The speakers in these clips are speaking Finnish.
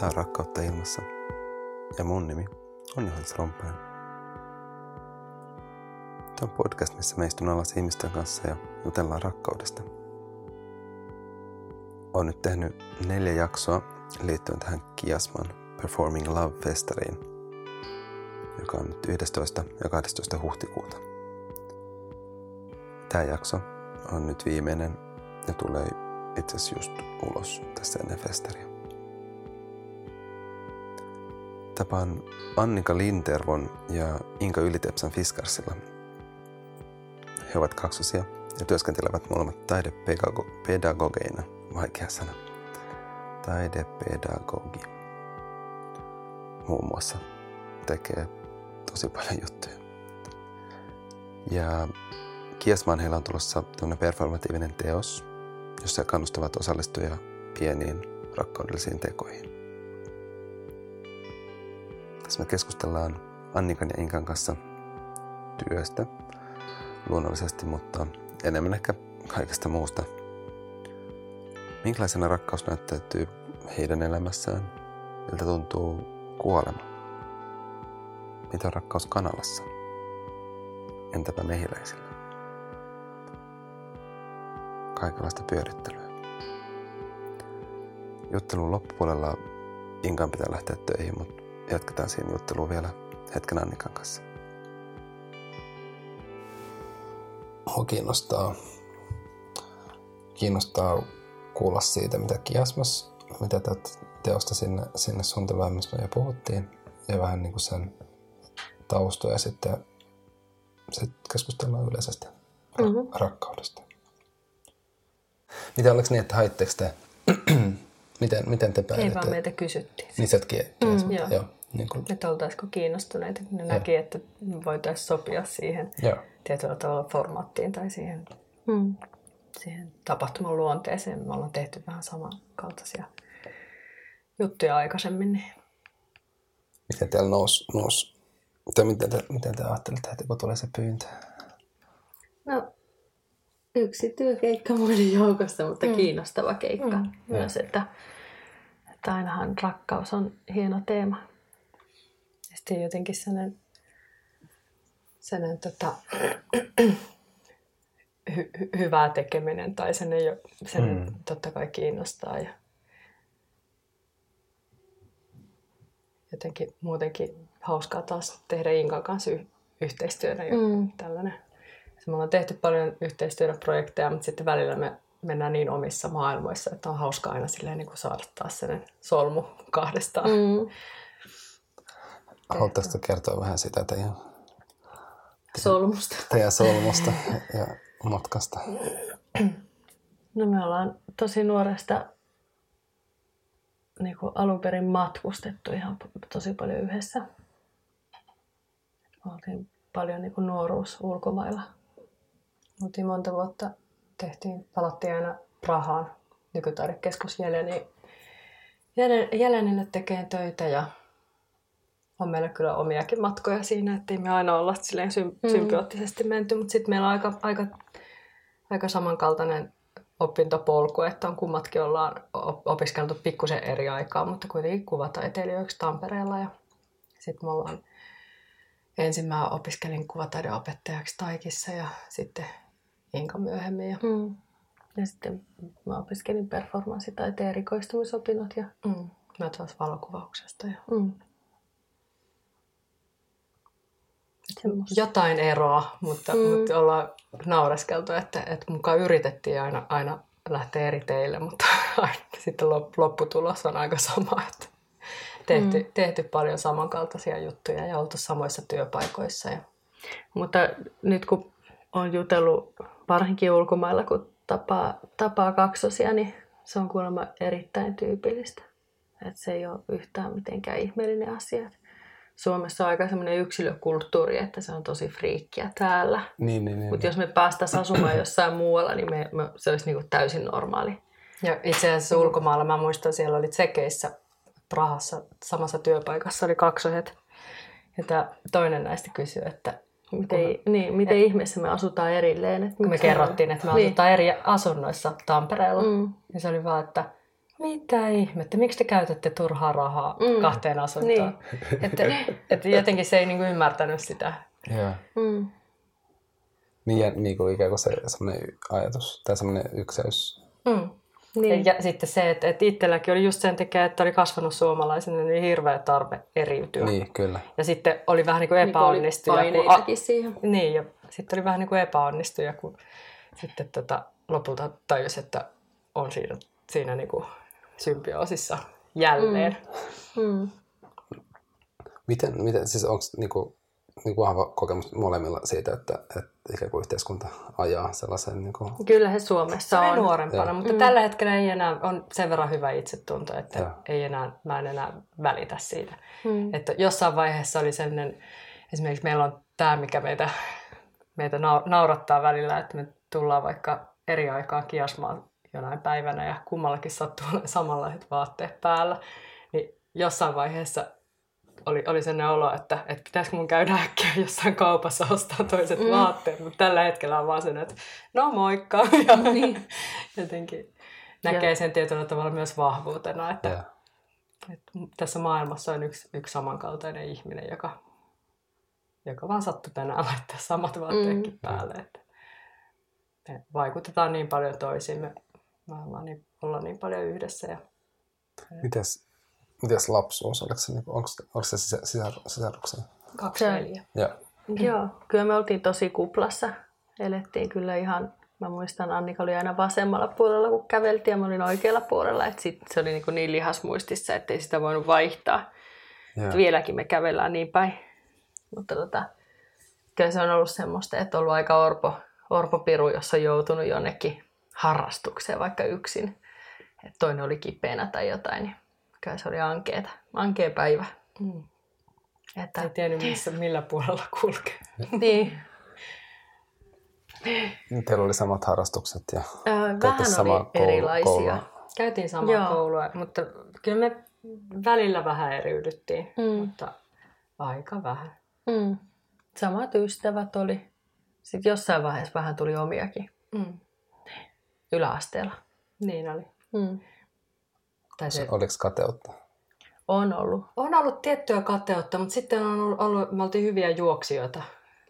Tämä on Rakkautta ilmassa ja mun nimi on Johannes Rompään. Tämä on podcast, missä me istun alas ihmisten kanssa ja jutellaan rakkaudesta. Olen nyt tehnyt neljä jaksoa liittyen tähän Kiasman Performing Love-festariin, joka on nyt 11. ja 12. huhtikuuta. Tämä jakso on nyt viimeinen ja tulee itse asiassa just ulos tässä ennen festaria. Tapaan Annika Lintervon ja Inka Ylitepsan Fiskarsilla. He ovat kaksosia ja työskentelevät molemmat taidepedagogeina, vaikea sana. Taidepedagogi. Muun muassa tekee tosi paljon juttuja. Ja Kiasmaan heillä on tulossa performatiivinen teos, jossa kannustavat osallistujia pieniin rakkaudellisiin tekoihin. Tässä me keskustellaan Annikan ja Inkan kanssa työstä luonnollisesti, mutta enemmän ehkä kaikesta muusta. Minkälaisena rakkaus näyttäytyy heidän elämässään? Miltä tuntuu kuolema? Mitä on rakkaus kanalassa? Entäpä mehiläisillä? Kaikenlaista pyörittelyä. Juttelun loppupuolella Inkan pitää lähteä töihin, mutta jatketaan siinä juttelua vielä hetken Annikan kanssa. Mua kiinnostaa, kiinnostaa kuulla siitä, mitä Kiasmas, mitä te teosta sinne, sinne suunnitelmaan, mistä me jo puhuttiin, ja vähän niin kuin sen taustoja sitten, sitten keskustellaan yleisesti mm-hmm. rakkaudesta. Mitä oliko niin, että haitteko te, miten, miten te päädytte? Ei vaan meitä kysyttiin. Niin sä mm, joo. joo. Niin kuin... Että oltaisiko kiinnostuneita, ne ja. näki, että voitaisiin sopia siihen ja. tietyllä tavalla formaattiin tai siihen, mm. siihen tapahtuman luonteeseen. Me ollaan tehty vähän samankaltaisia juttuja aikaisemmin. Niin... Miten teillä nousi, nous, tai miten te, miten te ajattelitte, että kun tulee se pyyntö? No, yksi työkeikka muiden joukossa, mutta mm. kiinnostava keikka mm. myös, että, että ainahan rakkaus on hieno teema sitten jotenkin sellainen, sellainen tota, hy, hy, hyvää tekeminen tai sellainen, sellainen mm. totta kai kiinnostaa. Ja jotenkin muutenkin hauskaa taas tehdä Inkan kanssa y- yhteistyötä. Mm. Tällainen. Me ollaan tehty paljon yhteistyötä projekteja, mutta sitten välillä me mennään niin omissa maailmoissa, että on hauskaa aina silleen, niin kuin saada taas sellainen solmu kahdestaan. Mm. Haluaisitko kertoa vähän sitä teidän, solmusta, teidän solmusta ja matkasta? No me ollaan tosi nuoresta niin kuin alun perin matkustettu ihan tosi paljon yhdessä. Oltiin paljon niin kuin nuoruus ulkomailla. Oltiin monta vuotta, tehtiin, palattiin aina Prahaan nykytaidekeskus Jeleni, Jelenille tekemään töitä ja on meillä kyllä omiakin matkoja siinä, että ei me aina olla silleen mm. symbioottisesti menty, mutta sitten meillä on aika, aika, aika samankaltainen opintopolku, että on kummatkin ollaan opiskeltu pikkusen eri aikaa, mutta kuitenkin kuvataiteilijoiksi Tampereella ja sitten me ollaan ensin mä opiskelin kuvataideopettajaksi Taikissa ja sitten Inka myöhemmin ja, mm. ja sitten mä opiskelin performanssitaiteen erikoistumisopinnot ja mm. mä taas valokuvauksesta ja mm. Semmosta. jotain eroa, mutta, mm. mutta ollaan naureskeltu, että, että mukaan yritettiin aina, aina lähteä eri teille, mutta sitten lopputulos on aika sama, että tehty, mm. tehty paljon samankaltaisia juttuja ja oltu samoissa työpaikoissa. Ja... Mutta nyt kun on jutellut varsinkin ulkomailla, kun tapaa, tapaa kaksosia, niin se on kuulemma erittäin tyypillistä. Että se ei ole yhtään mitenkään ihmeellinen asia. Suomessa on aika semmoinen yksilökulttuuri, että se on tosi friikkiä täällä. Niin, niin, niin, Mutta jos me päästäisiin asumaan jossain muualla, niin me, me, se olisi niinku täysin normaali. Ja itse asiassa ulkomailla, mä muistan, siellä oli Tsekeissä, Prahassa, samassa työpaikassa oli kaksoset. Ja tämä toinen näistä kysyi, että miten, kun, niin, miten et, ihmeessä me asutaan erilleen. Että me kerrottiin, että me niin. asutaan eri asunnoissa Tampereella. Mm. Ja se oli vaan, että mitä ihmettä, miksi te käytätte turhaa rahaa Mm. kahteen asuntoon? Niin. että, että jotenkin se ei niinku ymmärtänyt sitä. Joo. Mm. Niin, ja niin kuin ikään kuin se semmoinen ajatus tai semmoinen ykseys. Mm. Niin. Ja sitten se, että, että itselläkin oli just sen takia, että oli kasvanut suomalaisena, niin oli hirveä tarve eriytyä. Niin, kyllä. Ja sitten oli vähän niin kuin Niin kuin oli epäonnistuja. kun paineitakin siihen. Niin, ja sitten oli vähän niin kuin epäonnistuja, kun sitten tota, lopulta tajusi, että on siinä, siinä niin kuin symbioosissa jälleen. Mm. Miten, miten siis onko niinku, niinku vahva kokemus molemmilla siitä, että, että ikään kuin yhteiskunta ajaa sellaisen niinku, Kyllä se Suomessa on. nuorempana, Joo. mutta mm. tällä hetkellä ei enää, on sen verran hyvä itsetunto, että Joo. ei enää, mä en enää välitä siitä. Mm. Että jossain vaiheessa oli sellainen, esimerkiksi meillä on tämä, mikä meitä, meitä nau- naurattaa välillä, että me tullaan vaikka eri aikaan kiasmaan jonain päivänä ja kummallakin sattuu olemaan samanlaiset vaatteet päällä. Niin jossain vaiheessa oli, oli sellainen olo, että, että pitäisikö mun käydä äkkiä jossain kaupassa ostaa toiset Mm. vaatteet, mutta tällä hetkellä on vaan sen, että no moikka. Ja Niin. jotenkin näkee Ja- sen tietyllä tavalla myös vahvuutena, että, ja, että tässä maailmassa on yksi, yksi samankaltainen ihminen, joka, joka vaan sattui tänään laittaa samat vaatteetkin Mm. päälle. Että me vaikutetaan niin paljon toisiimme, me ollaan niin, ollaan niin paljon yhdessä. Ja, mites, mites lapsuus? Oliko se, niinku, onko, onko se sisä, sisar, sisaruksia? kaksi veliä. Ja, Joo, kyllä me oltiin tosi kuplassa. Elettiin kyllä ihan, mä muistan Annika oli aina vasemmalla puolella, kun käveltiin ja mä olin oikealla puolella. Et sit se oli niin, kuin niin lihasmuistissa, ettei sitä voinut vaihtaa. ja, vieläkin me kävellään niin päin. Mutta tota, kyllä se on ollut semmoista, että on ollut aika orpo, orpopiru, jossa on joutunut jonnekin harrastukseen vaikka yksin. Et toinen oli kipeänä tai jotain, niin kyllä se oli ankeeta, ankea päivä. Mm. Että, Ei tiennyt missä, millä puolella kulkee. niin, teillä oli samat harrastukset ja Käytte vähän samaa oli koulu- erilaisia. koulua. Käytiin samaa Joo. koulua, mutta kyllä me välillä vähän eriydyttiin, Mm. mutta aika vähän. Mm. Samat ystävät oli. Sitten jossain vaiheessa vähän tuli omiakin Mm. Yläasteella. Niin oli. Mm. Tai se, oliko kateutta? On ollut. on ollut tiettyä kateutta, mutta sitten on ollut, ollut, me oltiin hyviä juoksijoita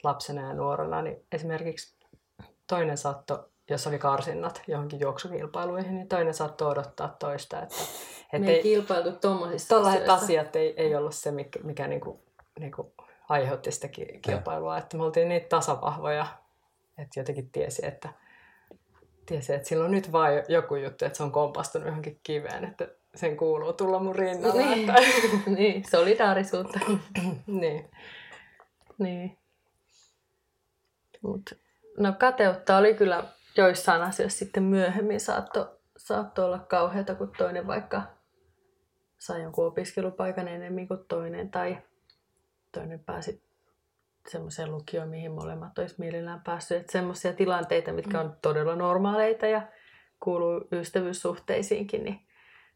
lapsena ja nuorena, niin esimerkiksi toinen saattoi, jos oli karsinnat johonkin juoksukilpailuihin, niin toinen saattoi odottaa toista. Että, et Me ei kilpailtu tuommoisissa tällaiset asioissa. asiat ei, ei ollut se, mikä, mikä niinku, niinku aiheutti sitä ki- kilpailua. Että me oltiin niin tasavahvoja, että jotenkin tiesi, että, tiesi, että sillä on nyt vain joku juttu, että se on kompastunut johonkin kiveen, että sen kuuluu tulla mun rinnalla. Niin. Että, niin, solidaarisuutta. niin. niin. Mut, no kateutta oli kyllä joissain asioissa sitten myöhemmin saatto, saatto olla kauheata, kun toinen vaikka sai jonkun opiskelupaikan enemmän kuin toinen tai toinen pääsi semmoiseen lukioon, mihin molemmat olisi mielellään päässyt. Että semmoisia tilanteita, mitkä on todella normaaleita ja kuuluu ystävyyssuhteisiinkin, niin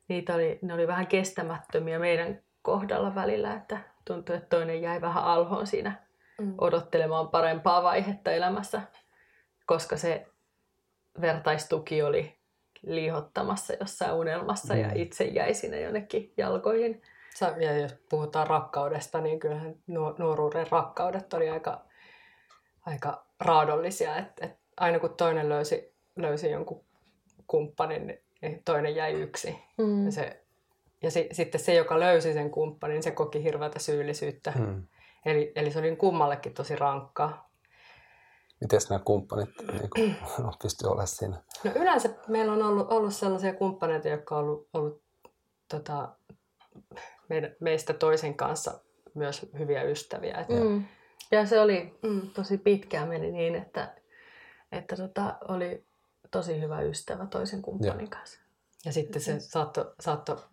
niitä oli, ne oli vähän kestämättömiä meidän kohdalla välillä, että tuntui, että toinen jäi vähän alhoon siinä Mm. odottelemaan parempaa vaihetta elämässä, koska se vertaistuki oli liihottamassa jossain unelmassa ja Mm. itse jäi sinne jonnekin jalkoihin. Sa- Ja jos puhutaan rakkaudesta, niin kyllähän nuo- nuoruuden rakkaudet oli aika, aika raadollisia. Et, et aina kun toinen löysi, löysi jonkun kumppanin, niin toinen jäi yksin. Mm. Ja, se, ja si, sitten se, joka löysi sen kumppanin, se koki hirveätä syyllisyyttä. Hmm. Eli, eli se oli kummallekin tosi rankkaa. Miten nämä kumppanit niin pystyy olemaan siinä? No yleensä meillä on ollut, ollut sellaisia kumppaneita, jotka on ollut, ollut tota, meistä toisen kanssa myös hyviä ystäviä. Et, Mm. Ja se oli Mm. tosi pitkään meni niin, että, että tota, oli tosi hyvä ystävä toisen kumppanin kanssa. Ja sitten se saatto, saatto,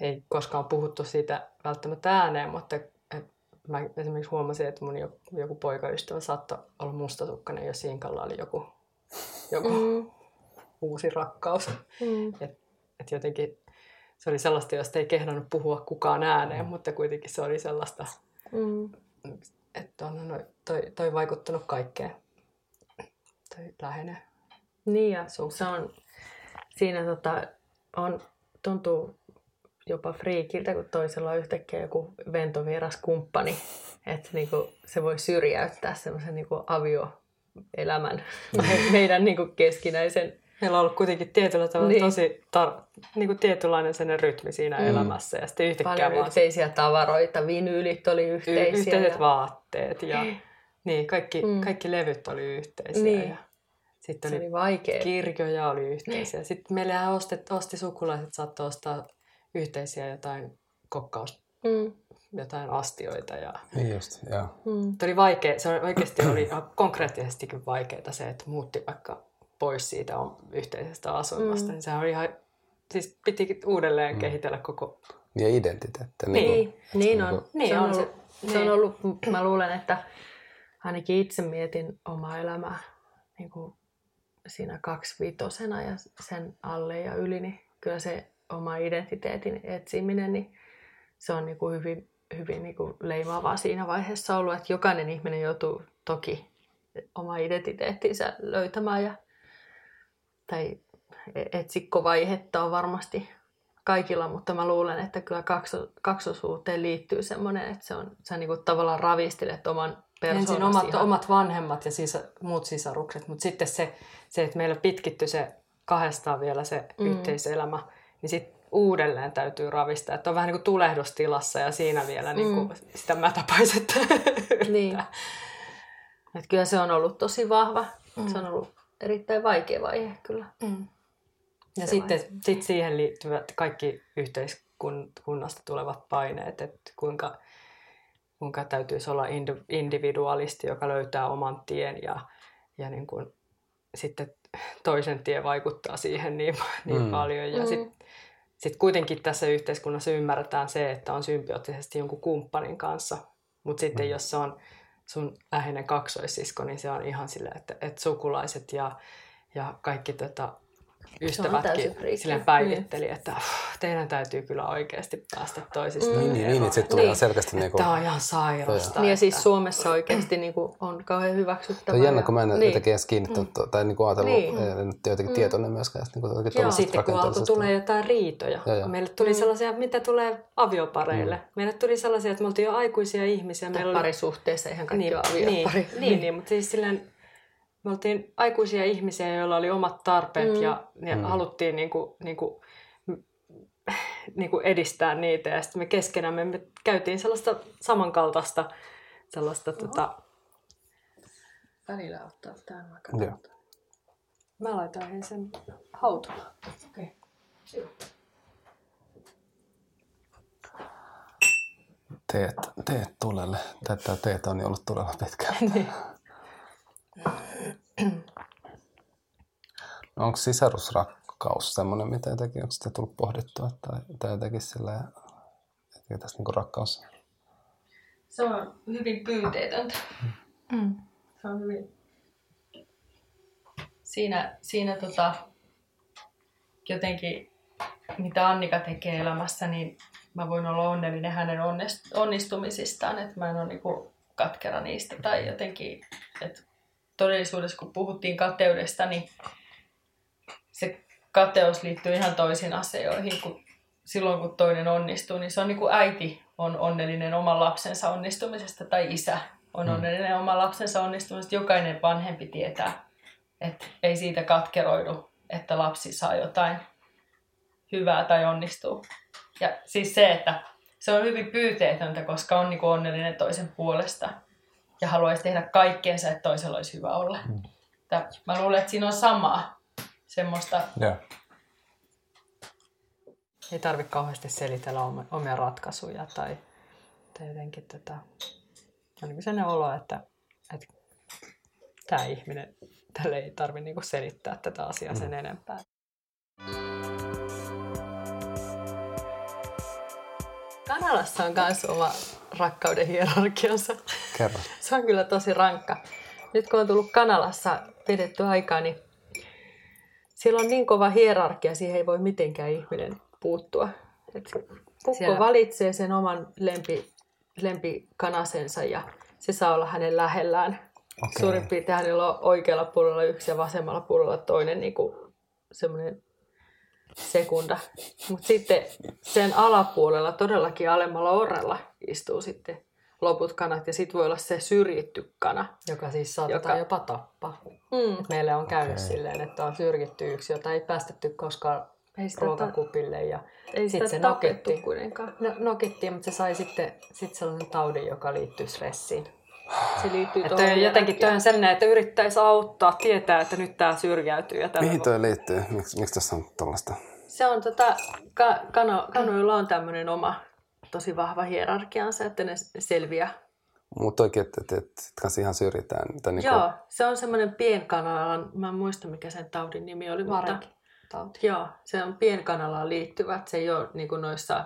ei koskaan puhuttu siitä välttämättä ääneen, mutta mä esimerkiksi huomasin, että mun joku, joku poikaystävä saattoi olla mustasukkainen, jos Sinkalla oli joku, joku Mm. uusi rakkaus. Mm. Et, et jotenkin se oli sellaista, josta ei kehdannut puhua kukaan ääneen, mutta kuitenkin se oli sellaista, Mm. että on no, toi, toi vaikuttanut kaikkeen. Toi lähene. Niin ja se on, siinä tota, on tuntuu jopa friikiltä, kun toisella on yhtäkkiä joku ventovieras kumppani. Että niinku se voi syrjäyttää semmoisen niinku avioelämän meidän niinku keskinäisen Meillä on ollut kuitenkin tietyllä tavalla niin. tosi tar- niin kuin tietynlainen sen rytmi siinä mm. elämässä. Ja sitten yhtäkkiä Paljon vaan yhteisiä tavaroita, vinyylit oli yhteisiä. y- yhteiset ja... vaatteet ja niin, kaikki, mm. kaikki levyt oli yhteisiä. Niin. Ja sitten Se oli, oli vaikea. kirjoja oli yhteisiä. Sitten meillä ostet, osti sukulaiset saattoi ostaa yhteisiä jotain kokkaus, Mm. jotain astioita. Ja... Niin just, joo. Mm. Se oli vaikea, se oikeasti oli konkreettisestikin vaikeaa se, että muutti vaikka pois siitä om- yhteisestä asuimasta. Mm. Niin sehän oli ihan, siis piti uudelleen mm. kehitellä koko... Ja identiteetti. Niin, kuin, niin niinku- on. Niin se, on on se- ollut, se on niin. ollut, mä luulen, että ainakin itse mietin omaa elämää niin kuin siinä kaksivitosena ja sen alle ja yli, niin kyllä se oma identiteetin etsiminen, niin se on niin kuin hyvin, hyvin niin kuin leimaavaa siinä vaiheessa ollut, että jokainen ihminen joutuu toki oma identiteettinsä löytämään ja, tai etsikkovaihetta on varmasti kaikilla, mutta mä luulen, että kyllä kakso, kaksosuuteen liittyy semmoinen, että se on, sä niinku tavallaan ravistelet oman Ensin omat, ihan- omat vanhemmat ja sisä, muut sisarukset, mutta sitten se, se, että meillä pitkittyi se kahdestaan vielä se Mm. mm. yhteiselämä, niin sitten uudelleen täytyy ravistaa. Että on vähän niin kuin tulehdustilassa ja siinä vielä mm. niin kuin sitä mätäpaiset. Niin. Että kyllä se on ollut tosi vahva. Mm. Se on ollut erittäin vaikea vaihe kyllä. Mm. Ja Se sitten sit siihen liittyvät kaikki yhteiskunnasta tulevat paineet, että kuinka, kuinka täytyisi olla indi- individualisti, joka löytää oman tien ja, ja niin kuin, sitten toisen tie vaikuttaa siihen niin, niin Mm. paljon. Ja Mm. sitten sit kuitenkin tässä yhteiskunnassa ymmärretään se, että on symbioottisesti jonkun kumppanin kanssa, mutta sitten Mm. jos se on sun läheinen kaksoissisko, niin se on ihan silleen, että, että sukulaiset ja, ja kaikki tota, ystävätkin silleen päivitteli, että "Uff, teidän täytyy kyllä oikeasti päästä toisista. Niin, niin, niin, että sitten tulee Niin. ihan selkeästi niinku... Tämä on ihan sairasta. Niin ja siis Suomessa oikeasti niin kuin on kauhean hyväksyttävää. Se on jännä, ja- kun mä en niin. jotenkin edes kiinnittänyt, mm. tai niinku ajatellut, Niin. niin. ei nyt jotenkin mm. tietoinen myöskään niin kuin Joo. tuollaisesta Sitten kun alkoi tulee jotain riitoja. Joo, joo. Meille tuli Mm. sellaisia, mitä tulee aviopareille. Meille tuli sellaisia, että me oltiin jo aikuisia ihmisiä. Tai Meillä oli parisuhteessa, eihän kaikki niin, ole niin, aviopari. niin, niin, mutta siis silleen, me oltiin aikuisia ihmisiä, joilla oli omat tarpeet Mm. ja, ja Mm. haluttiin niinku, niinku, niinku edistää niitä. Ja sitten me keskenämme me käytiin sellaista samankaltaista sellaista, tota, Välillä ottaa tämän vaikka. Joo. mä laitoin sen hautumaan. Okay. Teet, teet tulelle. Tätä teet on jo ollut tulella pitkään. Niin. No, onko sisarusrakkaus semmoinen, mitä jotenkin, onko sitä tullut pohdittua tai, tai jotenkin sillä että tässä niinku rakkaus? Se on hyvin pyyteetöntä. Mm. Se on hyvin... Siinä, siinä tota, jotenkin, mitä Annika tekee elämässä, niin mä voin olla onnellinen hänen onnistumisistaan, että mä en ole niinku katkera niistä tai jotenkin, että todellisuudessa kun puhuttiin kateudesta, niin se kateus liittyy ihan toisiin asioihin, kun silloin kun toinen onnistuu, niin se on niin kuin äiti on onnellinen oman lapsensa onnistumisesta tai isä on Mm. onnellinen oman lapsensa onnistumisesta. Jokainen vanhempi tietää, että ei siitä katkeroidu, että lapsi saa jotain hyvää tai onnistuu. Ja siis se, että se on hyvin pyyteetöntä, koska on niin kuin onnellinen toisen puolesta ja haluaisi tehdä kaikkeensa, että toisella olisi hyvä olla. Mm. Että mä luulen, että siinä on samaa semmoista Joo. Ei tarvitse kauheasti selitellä om- omia ratkaisuja tai, tai jotenkin tätä, on niin sellainen olo, että, että tämä ihminen, tälle ei tarvitse niinku selittää tätä asiaa sen enempää. Kanadassa on myös oma rakkauden hierarkiansa. Kerro. Se on kyllä tosi rankka. Nyt kun on tullut Kanalassa pidetty aikaa, niin siellä on niin kova hierarkia, siihen ei voi mitenkään ihminen puuttua. Et kukko Siellä- valitsee sen oman lempi, lempikanasensa ja se saa olla hänen lähellään. Okei. Suurin piirtein hänellä on oikealla puolella yksi ja vasemmalla puolella toinen niin kuin semmoinen sekunda. Mutta sitten sen alapuolella, todellakin alemmalla orrella, istuu sitten loput kanat ja sitten voi olla se syrjitty kana. Joka siis saattaa Joka- jopa tappaa. Mm. Et meille on käynyt okay. silleen, että on syrjitty yksi, jota ei päästetty koskaan Ei sitä, ta- ruokakupille. Ja ei sit sitä se noketti. kuitenkaan. no, nokittiin, mutta se sai sitten sit sellaisen taudin, joka liittyy stressiin. Se liittyy Että tuohon jotenkin toi hierarkiaan. on sellainen, että yrittäisi auttaa, tietää, että nyt tämä syrjäytyy. Ja tällä Mihin toi liittyy? Miks, miksi tässä on tällaista? Se on tota, ka, kano, kanoilla on tämmöinen oma tosi vahva hierarkiansa, että ne selviää. Mutta toikin, että, että, että, että kanssa ihan syrjitään. Tai niinku, Joo, se on semmoinen pienkanalan, mä en muista mikä sen taudin nimi oli, mutta Varenki tauti. joo, se on pienkanalaan liittyvä, että se ei ole niin kuin noissa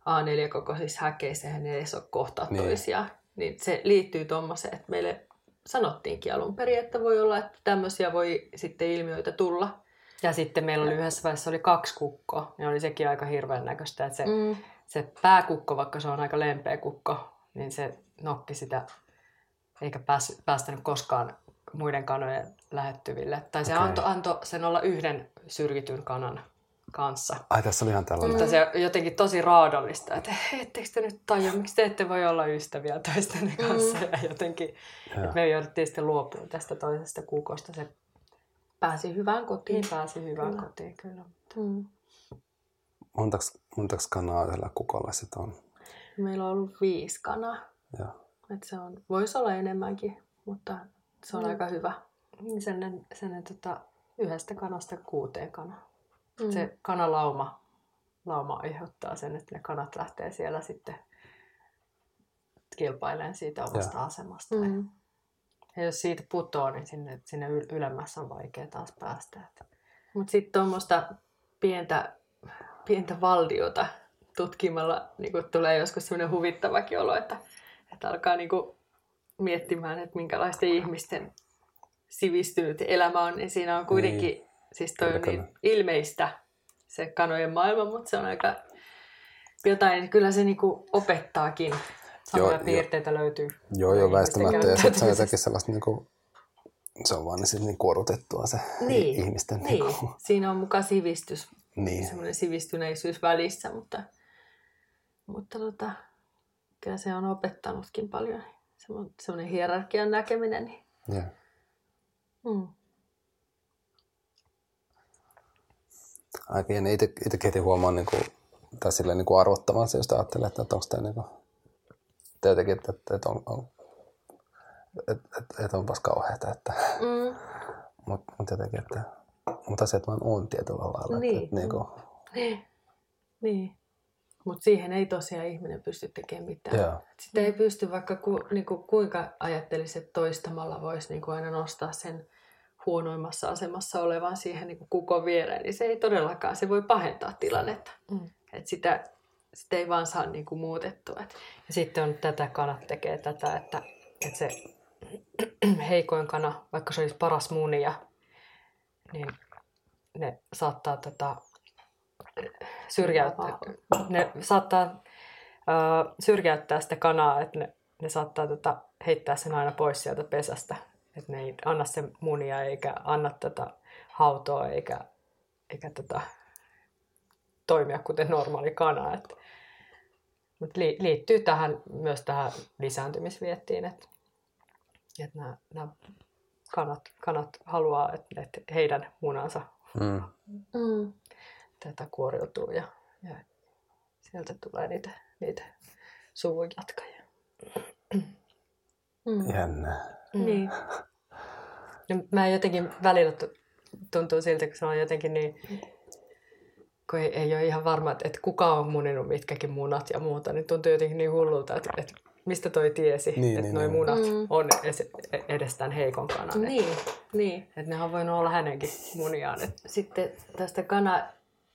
A4-kokoisissa häkeissä, ne edes ole kohtaa Niin. niin. toisiaan. Niin se liittyy tuommoiseen, että meille sanottiinkin alun perin, että voi olla, että tämmöisiä voi sitten ilmiöitä tulla. Ja sitten meillä oli yhdessä vaiheessa oli kaksi kukkoa, ja oli sekin aika hirveän näköistä, että se, mm. Mm. se pääkukko, vaikka se on aika lempeä kukko, niin se nokki sitä, eikä pääs, päästänyt koskaan muiden kanojen lähettyville. Tai se Okei. antoi anto sen olla yhden syrjityn kanan kanssa. Ai tässä oli ihan tällainen. Mutta se on jotenkin tosi raadollista, että "Hei, ettekö te nyt tajua, miksi te ette voi olla ystäviä toistenne kanssa. Ja jotenkin, että me jouduttiin sitten luopumaan tästä toisesta kuukosta. Se Pääsi hyvään kotiin. niin pääsi hyvään Kyllä. kotiin kyllä. Mm. Montaks, montaks kanaa yhdellä kukolla sit on? Meillä on ollut viisi kanaa. Joo. Et se on, voisi olla enemmänkin, mutta se on Mm. aika hyvä. Niin Sen, sen tota, yhdestä kanasta kuuteen kanaan. Mm. Se kanalauma lauma aiheuttaa sen, että ne kanat lähtee siellä sitten kilpailemaan siitä omasta asemasta. Mm. Ja jos siitä putoo, niin sinne, sinne yl- ylemmässä on vaikea taas päästä. Mutta sitten tuommoista pientä, pientä valdiota tutkimalla niin tulee joskus sellainen huvittavakin olo, että, että alkaa niin miettimään, että minkälaisten ihmisten sivistynyt elämä on, niin siinä on kuitenkin, niin. siis toi on niin ilmeistä se kanojen maailma, mutta se on aika jotain, kyllä se niin opettaakin. samoja Joo, piirteitä löytyy. Joo, joo, väistämättä. Ja sitten se on jotenkin sellaista niinku, se on vaan niin, sit niin kuorutettua se Niin, ihmisten Niin, niinku, siinä on mukaan sivistys niin. semmoinen sivistyneisyys välissä, mutta, mutta tota, kyllä se on opettanutkin paljon. Semmo- Semmoinen hierarkian näkeminen. Niin. Joo. Mm. Ai pieni. Itse, heti huomaan niinku, tai silleen niinku arvottavan se, jos ajattelee, että onko tämä niinku, tai jotenkin, että, että, että on, on että, että, että onpas kauheata, että, Mm. mutta mut jotenkin, että, mutta asiat vaan on tietyllä lailla. Niin. Että, että, niinku, Niin. niin. Mutta siihen ei tosiaan ihminen pysty tekemään mitään. joo, Sitä ei pysty, vaikka ku, niinku, kuinka ajattelisi, että toistamalla voisi niinku, aina nostaa sen huonoimmassa asemassa olevan siihen niinku, kukon viereen, niin se ei todellakaan, se voi pahentaa tilannetta. Mm. Et sitä, sitä ei vaan saa niinku, muutettua. Et, Ja sitten on tätä kanat tekee tätä, että, että se heikoin kana, vaikka se olisi paras munia, niin ne saattaa tota, syrjäyttää, ne saattaa uh, syrjäyttää sitä kanaa, että ne, ne saattaa tota, heittää sen aina pois sieltä pesästä. Että ne ei anna sen munia eikä anna tätä hautoa eikä, eikä tota, toimia kuten normaali kana. Että mutta li, liittyy tähän, myös tähän lisääntymisviettiin, että, että nämä, nämä kanat, kanat haluaa, että, että heidän munansa mm. mm. tätä kuoriutuu ja, ja sieltä tulee niitä, niitä suvun jatkajia. Mm. jännää. Mm. Niin. Ja mä jotenkin välillä tu- tuntuu siltä, kun se on jotenkin niin, kun ei, ei ole ihan varma, että, että kuka on muninut mitkäkin munat ja muuta, niin tuntuu jotenkin niin hullulta, että, että mistä toi tiesi, Niin, että niin, noi niin. munat Mm. on edes, edes tämän heikon kanan. Niin, niin. Että ne on voinut olla hänenkin muniaan. Että Sitten tästä kana,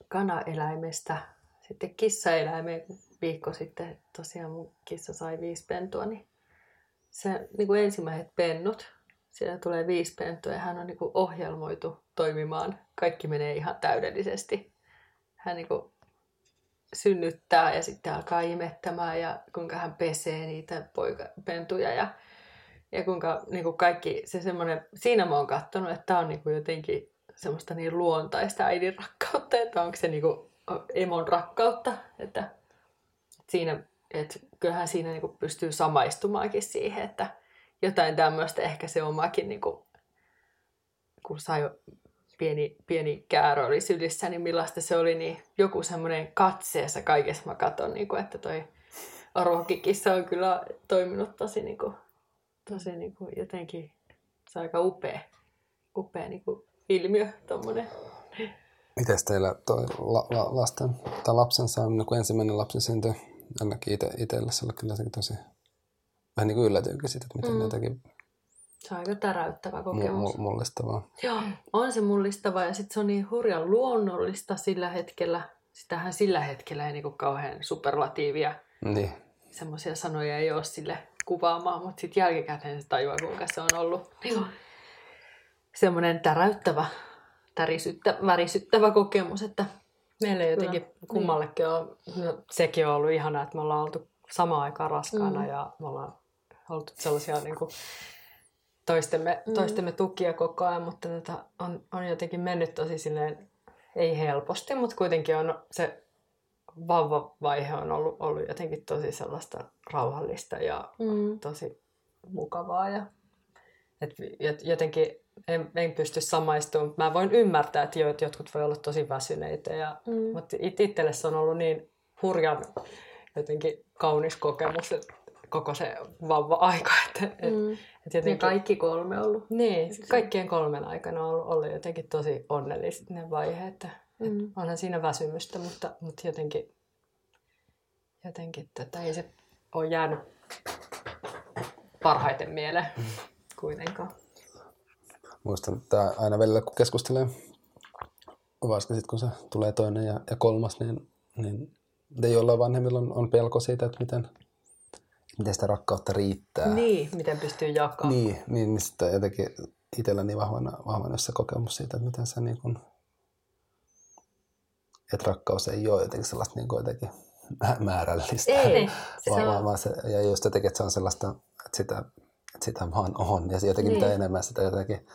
kanaeläimestä, sitten kissaeläimeen, viikko sitten tosiaan mun kissa sai viisi pentua, niin se niin kuin ensimmäiset pennut, siellä tulee viisi pentua ja hän on niin kuin ohjelmoitu toimimaan. Kaikki menee ihan täydellisesti. Hän niin kuin synnyttää ja sitten alkaa imettämään ja kuinka hän pesee niitä poika, pentuja ja, ja kuinka niin kuin kaikki se semmoinen, siinä mä oon katsonut, että tämä on niin kuin jotenkin semmoista niin luontaista äidin rakkautta. että onko se niinku emon rakkautta, että siinä, että kyllähän siinä niinku pystyy samaistumaankin siihen, että jotain tämmöistä ehkä se omakin, niinku, kun sai pieni, pieni käärö oli sylissä, niin millaista se oli, niin joku semmoinen katseessa kaikessa mä katson, niin kuin, että toi rohkikissa on kyllä toiminut tosi, niin kuin, tosi niin kuin, jotenkin, se on aika upea, upea niin kuin, ilmiö tommonen. Miten teillä toi la, la, lasten tai lapsen saaminen, kun ensimmäinen lapsi syntyi, ainakin ite, itsellä se oli kyllä tosi vähän niin kuin yllätyinkin siitä, että miten mm. jotenkin se on aika täräyttävä kokemus. mullistavaa. Joo, on se mullistavaa ja sitten se on niin hurjan luonnollista sillä hetkellä. Sitähän sillä hetkellä ei niinku kauhean superlatiivia niin. semmoisia sanoja ei ole sille kuvaamaan, mutta sitten jälkikäteen se tajuaa, kuinka se on ollut niin semmoinen täräyttävä, tärisyttä, värisyttävä kokemus. Että Meille jotenkin Kyllä. kummallekin on, no, sekin on ollut ihanaa, että me ollaan oltu samaan aikaan raskaana mm. ja me ollaan oltu sellaisia niin kuin, toistemme, mm. toistemme tukia koko ajan, mutta tota, on, on jotenkin mennyt tosi silleen, ei helposti, mutta kuitenkin on se vauvavaihe on ollut, ollut jotenkin tosi sellaista rauhallista ja mm. tosi mukavaa. Ja, et jotenkin en, en pysty samaistumaan. Mä voin ymmärtää, että jo, että jotkut voi olla tosi väsyneitä, ja, mm. mutta it, itselle se on ollut niin hurjan jotenkin kaunis kokemus, että koko se vauva-aika. Että, mm. et, et jotenkin, kaikki kolme ollut. Niin, kaikkien kolmen aikana on ollut, ollut jotenkin tosi onnellinen vaihe, että mm. et onhan siinä väsymystä, mutta, mutta jotenkin, jotenkin tätä ei se ole jäänyt parhaiten mieleen mm. kuitenkaan. Muistan, että aina välillä kun keskustelee, varsinkin sitten kun se tulee toinen ja, ja kolmas, niin, niin te jollain vanhemmilla on, on pelko siitä, että miten, miten sitä rakkautta riittää. Niin, miten pystyy jakamaan. Niin, niin, niin sitä jotenkin itsellä niin vahvana, vahvana se kokemus siitä, että miten se niin kuin, että rakkaus ei ole jotenkin sellaista niin kuin jotenkin määrällistä. Ei, se vaan, vaan, vaan se, ja just jotenkin, että se on sellaista, että sitä, että sitä vaan on. Ja jotenkin niin. mitä enemmän sitä jotenkin,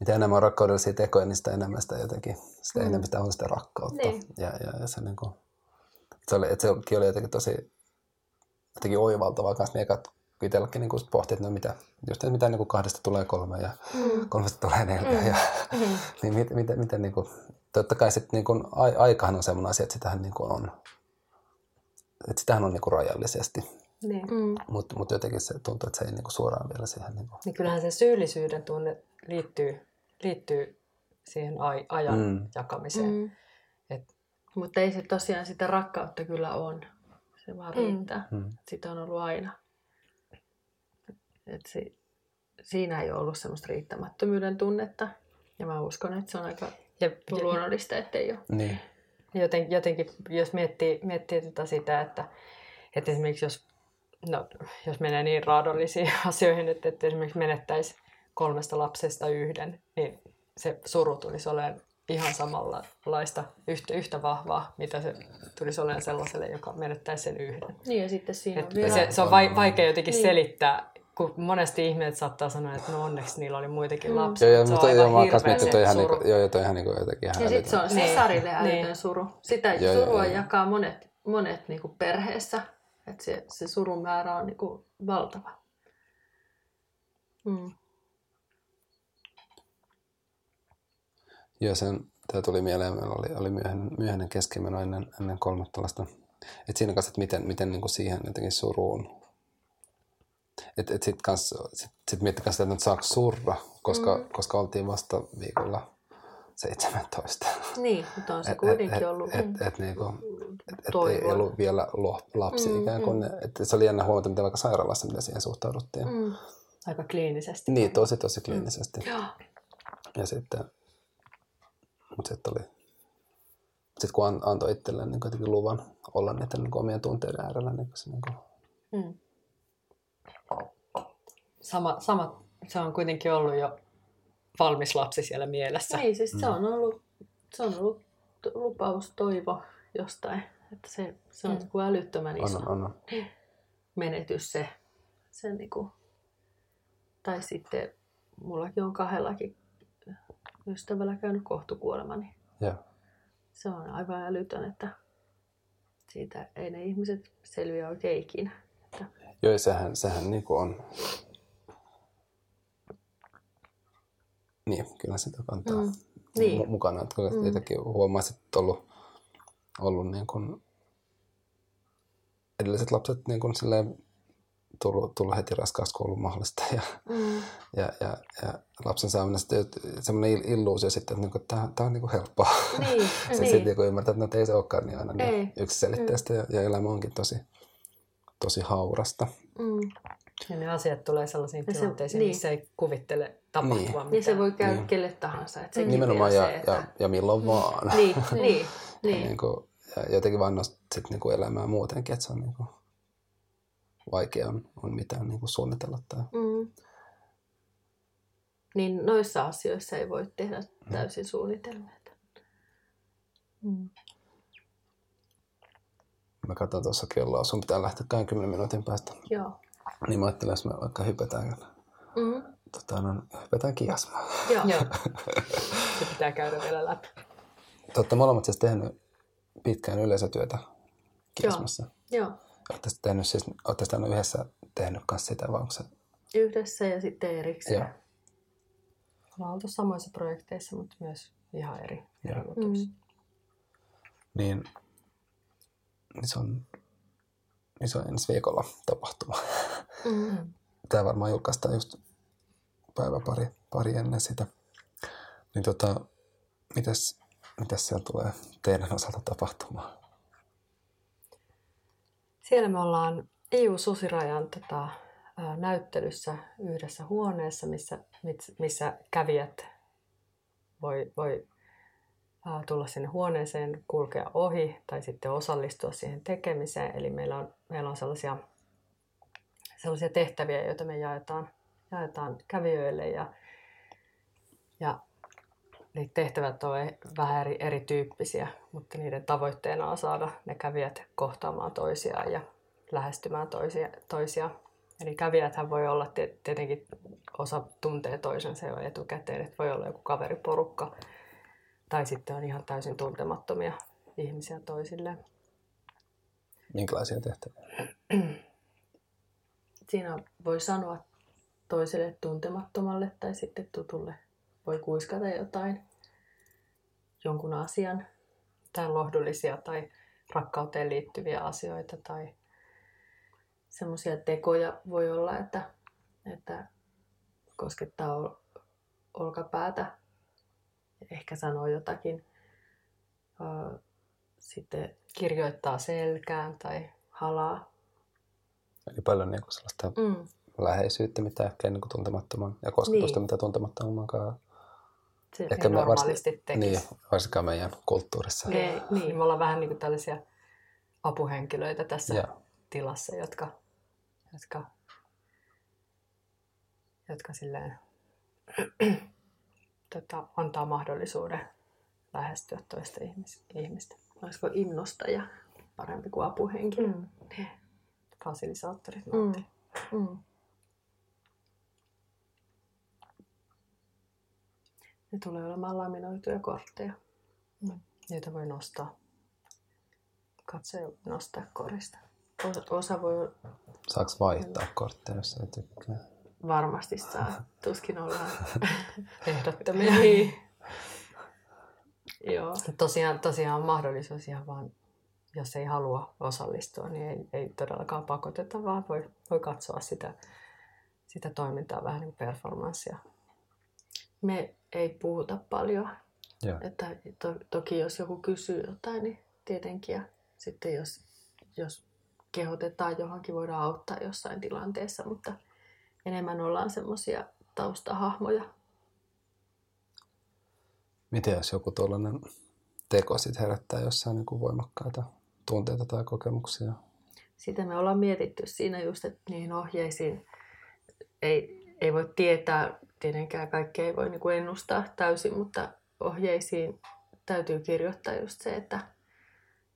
mitä enemmän on rakkaudellisia tekoja, niin sitä enemmän sitä jotenkin, sitä mm. enemmän sitä on sitä rakkautta. Niin. Ja, ja, ja se, niin kuin, se, oli, että sekin oli jotenkin tosi jotenkin oivaltavaa kanssa, niin ekat itselläkin niin pohti, että no mitä, just, mitä niin kuin kahdesta tulee kolme ja mm. kolmesta tulee neljä. Mm. Ja, mm. niin miten, miten, miten niin kuin, totta kai sitten niin kuin, aikahan on sellainen asia, että sitähän niin kuin on, että sitähän on niin kuin rajallisesti. Niin. Mm. Mutta mut jotenkin se tuntuu, että se ei niin kuin suoraan vielä siihen. Niin, kuin... niin kyllähän se syyllisyyden tunne liittyy, liittyy siihen aj- ajan mm. jakamiseen. Mm. Et... Mutta ei se tosiaan sitä rakkautta kyllä on. Se vaan mm. riittää. Mm. Sitä on ollut aina. Et se, siinä ei ole ollut semmoista riittämättömyyden tunnetta. Ja mä uskon, että se on aika ja, luonnollista, ettei ole. Niin. Joten, jotenkin, jos miettii, miettii tätä sitä, että, että esimerkiksi jos, no, jos menee niin raadollisiin asioihin, että, että esimerkiksi menettäisi kolmesta lapsesta yhden, niin se suru tulisi olemaan ihan samanlaista, yhtä, yhtä vahvaa, mitä se tulisi olemaan sellaiselle, joka menettäisi sen yhden. Niin ja sitten siinä on vielä... se, se on vaikea jotenkin niin. selittää, kun monesti ihmiset saattaa sanoa, että no onneksi niillä oli muitakin mm. lapsia. Joo, joo, mutta joo, mä kanssa miettinyt, toi ihan, niinku, joo, joo, toi ihan niinku jotenkin ihan Ja sitten se on sisarille niin. älytön niin. suru. Sitä joo, surua joo, jakaa monet, monet niinku perheessä. Että se, se surun määrä on niinku valtava. Mm. Joo, sen, tämä tuli mieleen, meillä oli, oli myöhäinen, myöhäinen keskimeno ennen, ennen kolmatta lasta. Et siinä kanssa, että miten, miten niin kuin siihen jotenkin suruun. Että et sitten sit, sit miettikää sitä, että nyt saako surra, koska, mm. koska oltiin vasta viikolla 17. Niin, mutta on se et, kuitenkin et, ollut. Et, et, et, niinku, et, et ei ollut vielä lapsi mm, ikään kuin. Mm. Et se oli jännä huomata, miten vaikka sairaalassa, miten siihen suhtauduttiin. Mm. Aika kliinisesti. Niin, tosi tosi kliinisesti. Mm. Ja sitten mutta sitten oli, sitten kun antoi itselleen niin kuitenkin luvan olla niiden niin omien tunteiden äärellä, niin se niin kuin... mm. sama, sama, se on kuitenkin ollut jo valmis lapsi siellä mielessä. Ei, siis se mm. on ollut, se on ollut lupaus, toivo jostain. Että se, se on mm. älyttömän iso on, on, on. menetys se. se niin kuin, tai sitten mullakin on kahdellakin ystävällä käynyt kohtukuolemani. Joo. se on aivan älytön, että siitä ei ne ihmiset selviä oikein ikinä. Että, Joo, sehän, sehän niin kuin on... Niin, kyllä sitä kantaa Mm, niin. mukana. Että Mm. itsekin huomasin, että ollut, ollut niin kuin edelliset lapset niin kuin silleen tullut, tullut heti raskaaksi, kun ollut mahdollista. Ja, mm, ja, ja, ja lapsen saaminen sitten semmoinen il- illuusio sitten, että, niin tämä, tämä on niin kuin helppoa. niin, se niin. sitten niin ymmärtää, että no, ei se olekaan niin aina Ei. niin yksiselitteistä ja, ja elämä onkin tosi, tosi haurasta. Mm. Ja ne asiat tulee sellaisiin Ja se- tilanteisiin, niin. missä ei kuvittele tapahtuvan Niin. Ja se voi käydä Niin. kelle tahansa. Että sekin Nimenomaan vielä ja, se, että... ja, ja milloin vaan. Niin, niin, niin. niin. kuin, ja jotenkin vaan nost, sit niin kuin elämää muutenkin, että se on niin kuin, vaikea on, on mitään niin kuin suunnitella. Tai, Mm. Niin noissa asioissa ei voi tehdä täysin suunnitelmia. Mm. mä katson tuossa kelloa, sun pitää lähteä 20 minuutin päästä. Joo. Niin mä ajattelin, jos me vaikka hypätään, Mm. tota, no, hypätään kiasmaan. Joo. Joo. Se pitää käydä vielä läpi. Te olette molemmat siis tehnyt pitkään yleisötyötä kiasmassa. Joo. Olette tehnyt siis, olette tehnyt yhdessä tehnyt kanssa sitä, vai onko se? Yhdessä ja sitten erikseen. Joo. Ollaan oltu samoissa projekteissa, mutta myös ihan eri, eri Joo. jutuissa. Mm. Niin, niin se on, niin se on ensi viikolla tapahtuma. Mm. Tämä varmaan julkaistaan just päivä pari, pari ennen sitä. Niin tota, mitäs, mitäs siellä tulee teidän osalta tapahtumaan? Siellä me ollaan EU-susirajan tota, näyttelyssä yhdessä huoneessa, missä, missä kävijät voi, voi tulla sinne huoneeseen, kulkea ohi tai sitten osallistua siihen tekemiseen. Eli meillä on, meillä on sellaisia, sellaisia tehtäviä, joita me jaetaan, jaetaan kävijöille ja, ja niitä tehtävät on e- vähän eri, erityyppisiä, mutta niiden tavoitteena on saada ne kävijät kohtaamaan toisiaan ja lähestymään toisia. toisia. Eli kävijäthän voi olla tie- tietenkin, osa tuntee toisensa jo etukäteen, että voi olla joku kaveriporukka tai sitten on ihan täysin tuntemattomia ihmisiä toisilleen. Minkälaisia tehtäviä? Siinä voi sanoa toiselle tuntemattomalle tai sitten tutulle. Voi kuiskata jotain, jonkun asian. Tai lohdullisia tai rakkauteen liittyviä asioita tai Semmoisia tekoja voi olla, että, että koskettaa ol, olkapäätä, ehkä sanoo jotakin. Ö, Sitten kirjoittaa selkään tai halaa. Eli paljon niin kuin sellaista Mm. läheisyyttä, mitä ehkä niin kuin tuntemattoman, ja kosketusta, Niin. mitä tuntemattomankaan. Se, Ehkä me normaalisti tekisi. Niin, varsinkaan meidän kulttuurissa. Ei, Niin. niin. Me ollaan vähän niin kuin tällaisia apuhenkilöitä tässä Joo. tilassa, jotka, jotka, jotka silleen, tota, antaa mahdollisuuden lähestyä toista ihmis- ihmistä. Olisiko innostaja parempi kuin apuhenkilö? Mm. Fasilisaattorit. Mm. Mm. Ne tulee olemaan laminoituja kortteja. Niitä voi nostaa. Katsoja voi nostaa korista. Osa, osa voi Saako vaihtaa kortteja, jos ei tykkää? varmasti saa. Tuskin ollaan. Ehdottomia. niin. Joo. Tosiaan, tosiaan on mahdollisuus ihan vaan, jos ei halua osallistua, niin ei, ei todellakaan pakoteta, vaan voi, voi katsoa sitä, sitä toimintaa vähän niin performanssia. Me ei puhuta paljon. Joo. Että to, toki jos joku kysyy jotain, niin tietenkin. Ja sitten jos, jos kehotetaan johonkin, voidaan auttaa jossain tilanteessa, mutta enemmän ollaan semmoisia taustahahmoja. Miten jos joku tuollainen teko sit herättää jossain niin kuin voimakkaita tunteita tai kokemuksia? Sitä me ollaan mietitty siinä just, että niihin ohjeisiin ei, ei voi tietää, tietenkään kaikkea ei voi niin kuin ennustaa täysin, mutta ohjeisiin täytyy kirjoittaa just se, että,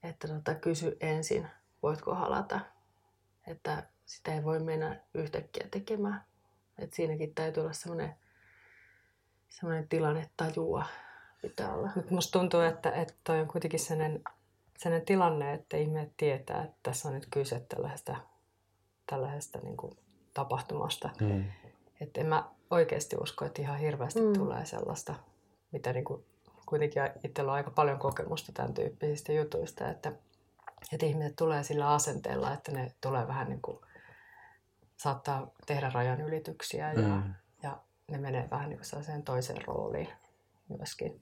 että tota, kysy ensin, voitko halata, että sitä ei voi mennä yhtäkkiä tekemään. Et siinäkin täytyy olla semmoinen, semmoinen tilanne tajua pitää olla. Mutta musta tuntuu, että, että toi on kuitenkin sellainen, sellainen tilanne, että ihmiset tietää, että tässä on nyt kyse tällaisesta, tällaisesta niin kuin tapahtumasta. Mm. Että en mä oikeasti usko, että ihan hirveästi Mm. tulee sellaista, mitä niin kuin, kuitenkin itsellä on aika paljon kokemusta tämän tyyppisistä jutuista, että, että ihmiset tulee sillä asenteella, että ne tulee vähän niin kuin, saattaa tehdä rajan ylityksiä ja, Mm. ja ne menee vähän niin kuin sellaiseen toiseen rooliin myöskin.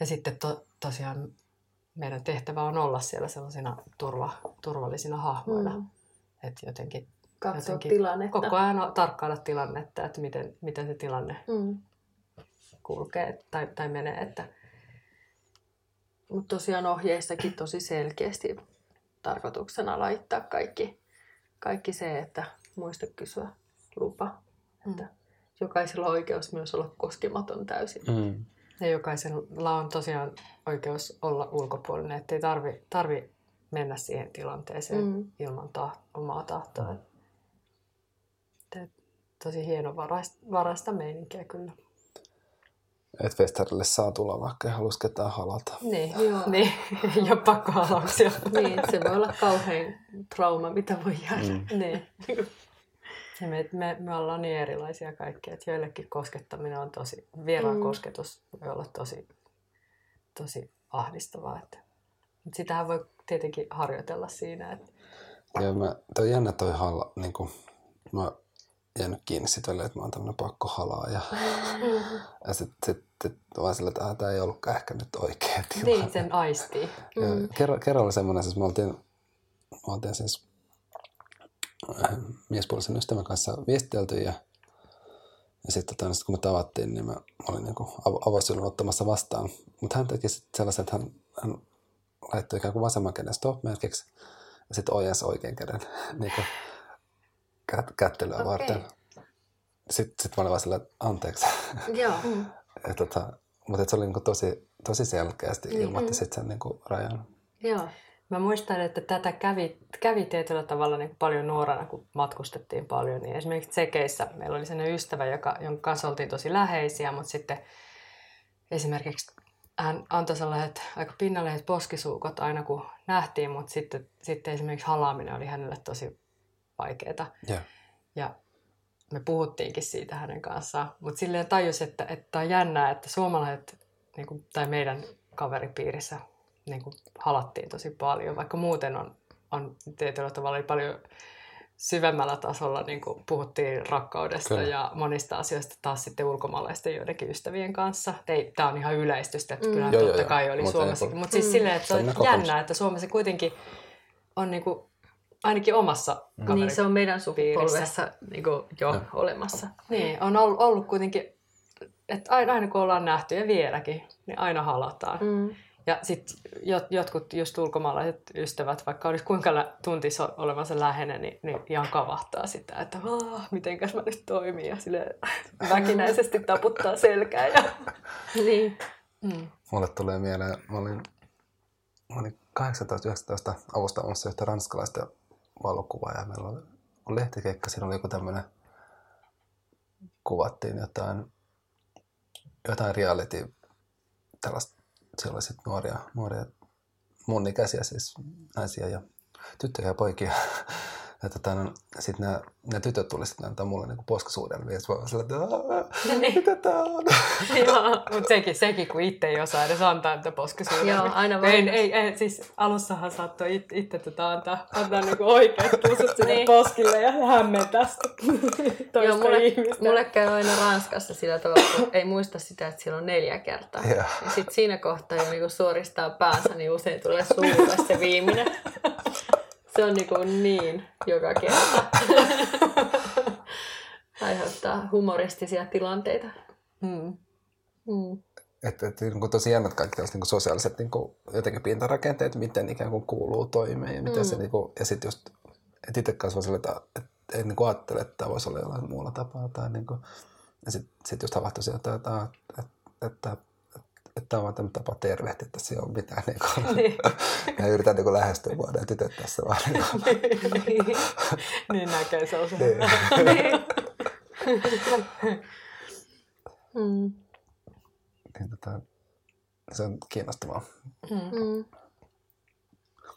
Ja sitten to, tosiaan meidän tehtävä on olla siellä sellaisina turva, turvallisina hahmoina. Mm. Että jotenkin Katsoa jotenkin tilannetta. koko ajan tarkkailla tilannetta, että miten, miten se tilanne Mm. kulkee tai, tai menee. Että, Mutta tosiaan ohjeistakin tosi selkeästi tarkoituksena laittaa kaikki, kaikki se, että muista kysyä lupa. Että jokaisella on oikeus myös olla koskematon täysin. Mm. ja jokaisella on tosiaan oikeus olla ulkopuolinen, ettei tarvi, tarvi mennä siihen tilanteeseen Mm. mm. ilman taht, omaa tahtoa. Että tosi hieno varasta, varasta meininkiä kyllä. Et festarille saa tulla, vaikka ei halus ketään halata. Niin, Joo. niin. ei ole pakko halauksia. Niin, se voi olla kauhein trauma, mitä voi jäädä. Mm. niin. Ja me, me, me ollaan niin erilaisia kaikkia, että joillekin koskettaminen on tosi, vieraan Mm. kosketus voi olla tosi, tosi ahdistavaa. Että. Mutta sitähän voi tietenkin harjoitella siinä, että Ja mä, toi jännä toi halla, niin kuin, mä jäänyt kiinni siitä, että mä oon tämmönen pakko halaa. Ja, ja sitten sit, sit, vaan sillä, että tämä ei ollutkaan ehkä nyt oikea tilanne. niin sen aistii. Mm. kerran, kerran oli semmoinen, siis me oltiin, me oltiin siis äh, miespuolisen ystävän kanssa viestelty ja, ja sitten tota, sit kun me tavattiin, niin mä olin niin avosylun ottamassa vastaan. Mutta hän teki sit sellaisen, että hän, hän laittoi ikään kuin vasemman käden stop-merkiksi ja sitten ojensi oikean käden niin kuin kät, kättelyä Okei. varten. Sitten sit mä olin vaan sillä, että anteeksi. Joo. ja tota, mutta et se oli niin kuin tosi, tosi selkeästi Niin. ilmoitti sitten sen niin kuin rajan. Joo. Mä muistan, että tätä kävi, kävi tietyllä tavalla niin paljon nuorena, kun matkustettiin paljon. Niin esimerkiksi Tsekeissä meillä oli sellainen ystävä, joka, jonka kanssa oltiin tosi läheisiä, mutta sitten esimerkiksi hän antoi sellaiset aika pinnalliset poskisuukot aina kun nähtiin, mutta sitten, sitten esimerkiksi halaaminen oli hänelle tosi vaikeaa. Joo. Ja me puhuttiinkin siitä hänen kanssaan, mutta silleen tajus, että, että on jännää, että suomalaiset niin kuin, tai meidän kaveripiirissä niin kuin, halattiin tosi paljon, vaikka muuten on, on tietyllä tavalla oli paljon syvemmällä tasolla niin kuin puhuttiin rakkaudesta Kyllä. ja monista asioista taas sitten ulkomaalaisten joidenkin ystävien kanssa. Tämä on ihan yleistystä, että Mm. Joo, joo, totta joo. kai oli Mutta Suomessakin. ei- Mutta siis Mm. silleen, että se on jännää, että Suomessa kuitenkin on niin kuin, ainakin omassa kaveri- Niin se on meidän sukupolvessa niin kuin jo Joo. olemassa. niin, on ollut, ollut kuitenkin, että aina, aina kun ollaan nähty ja vieläkin, niin aina halataan. Mm. Mm. Ja sitten jot, jotkut just ulkomaalaiset ystävät, vaikka olisi kuinka lä- tuntisi olevansa läheinen, niin, niin ihan kavahtaa sitä, että "Aah, mitenkäs mä nyt toimin ja sille väkinäisesti taputtaa selkää. Ja... Niin. Mm. Mulle tulee mieleen, mä olin, mä olin 18-19 avustamassa yhtä ranskalaista valokuvaa ja meillä oli lehtikeikka, siinä oli joku tämmöinen, kuvattiin jotain, jotain reality, tällaista, siellä oli sitten nuoria, nuoria mun ikäisiä siis naisia ja tyttöjä ja poikia. Ja tota, no, sitten nämä, nämä tytöt tuli sitten antaa mulle niinku poskasuuden viesti. Mä olin sillä, että "Aa, mitä tää on? Mutta sekin, sekin, kun itse ei osaa edes antaa tätä poskisuuden. Joo, aina ei, vain. ei, ei, siis alussahan saattoi itse, itse tätä antaa, antaa niinku oikeat pusut sinne Niin. poskille ja hämmentää sitä toista Joo, mulle, ihmistä. mulle käy aina Ranskassa sillä tavalla, kun ei muista sitä, että siellä on neljä kertaa. Joo. Ja sitten siinä kohtaa jo niinku suoristaa päänsä, niin usein tulee suulle se viimeinen. Se on niinku niin joka kerta. Aiheuttaa humoristisia tilanteita. Mm. Mm. Että, että niin tosi jännät kaikki tällaiset niin sosiaaliset niin kuin, jotenkin pintarakenteet, miten ikään kuin kuuluu toimeen ja miten Mm. se niin kuin, ja sitten just, että itse kasvaa sille, että, että ei niin kuin ajattele, että tämä voisi olla jollain muulla tapaa tai niin kuin, ja sitten sit just havahtui sieltä, että, että, että, että, että tämä on vaan tämmöinen tapa tervehtiä, että ei ole mitään niin kuin, Niin. ja yritän niin lähestyä vaan ne tytöt tässä vaan niin kuin, niin näkee se usein. niin, Mm. tota, se on kiinnostavaa. Mm. Mm.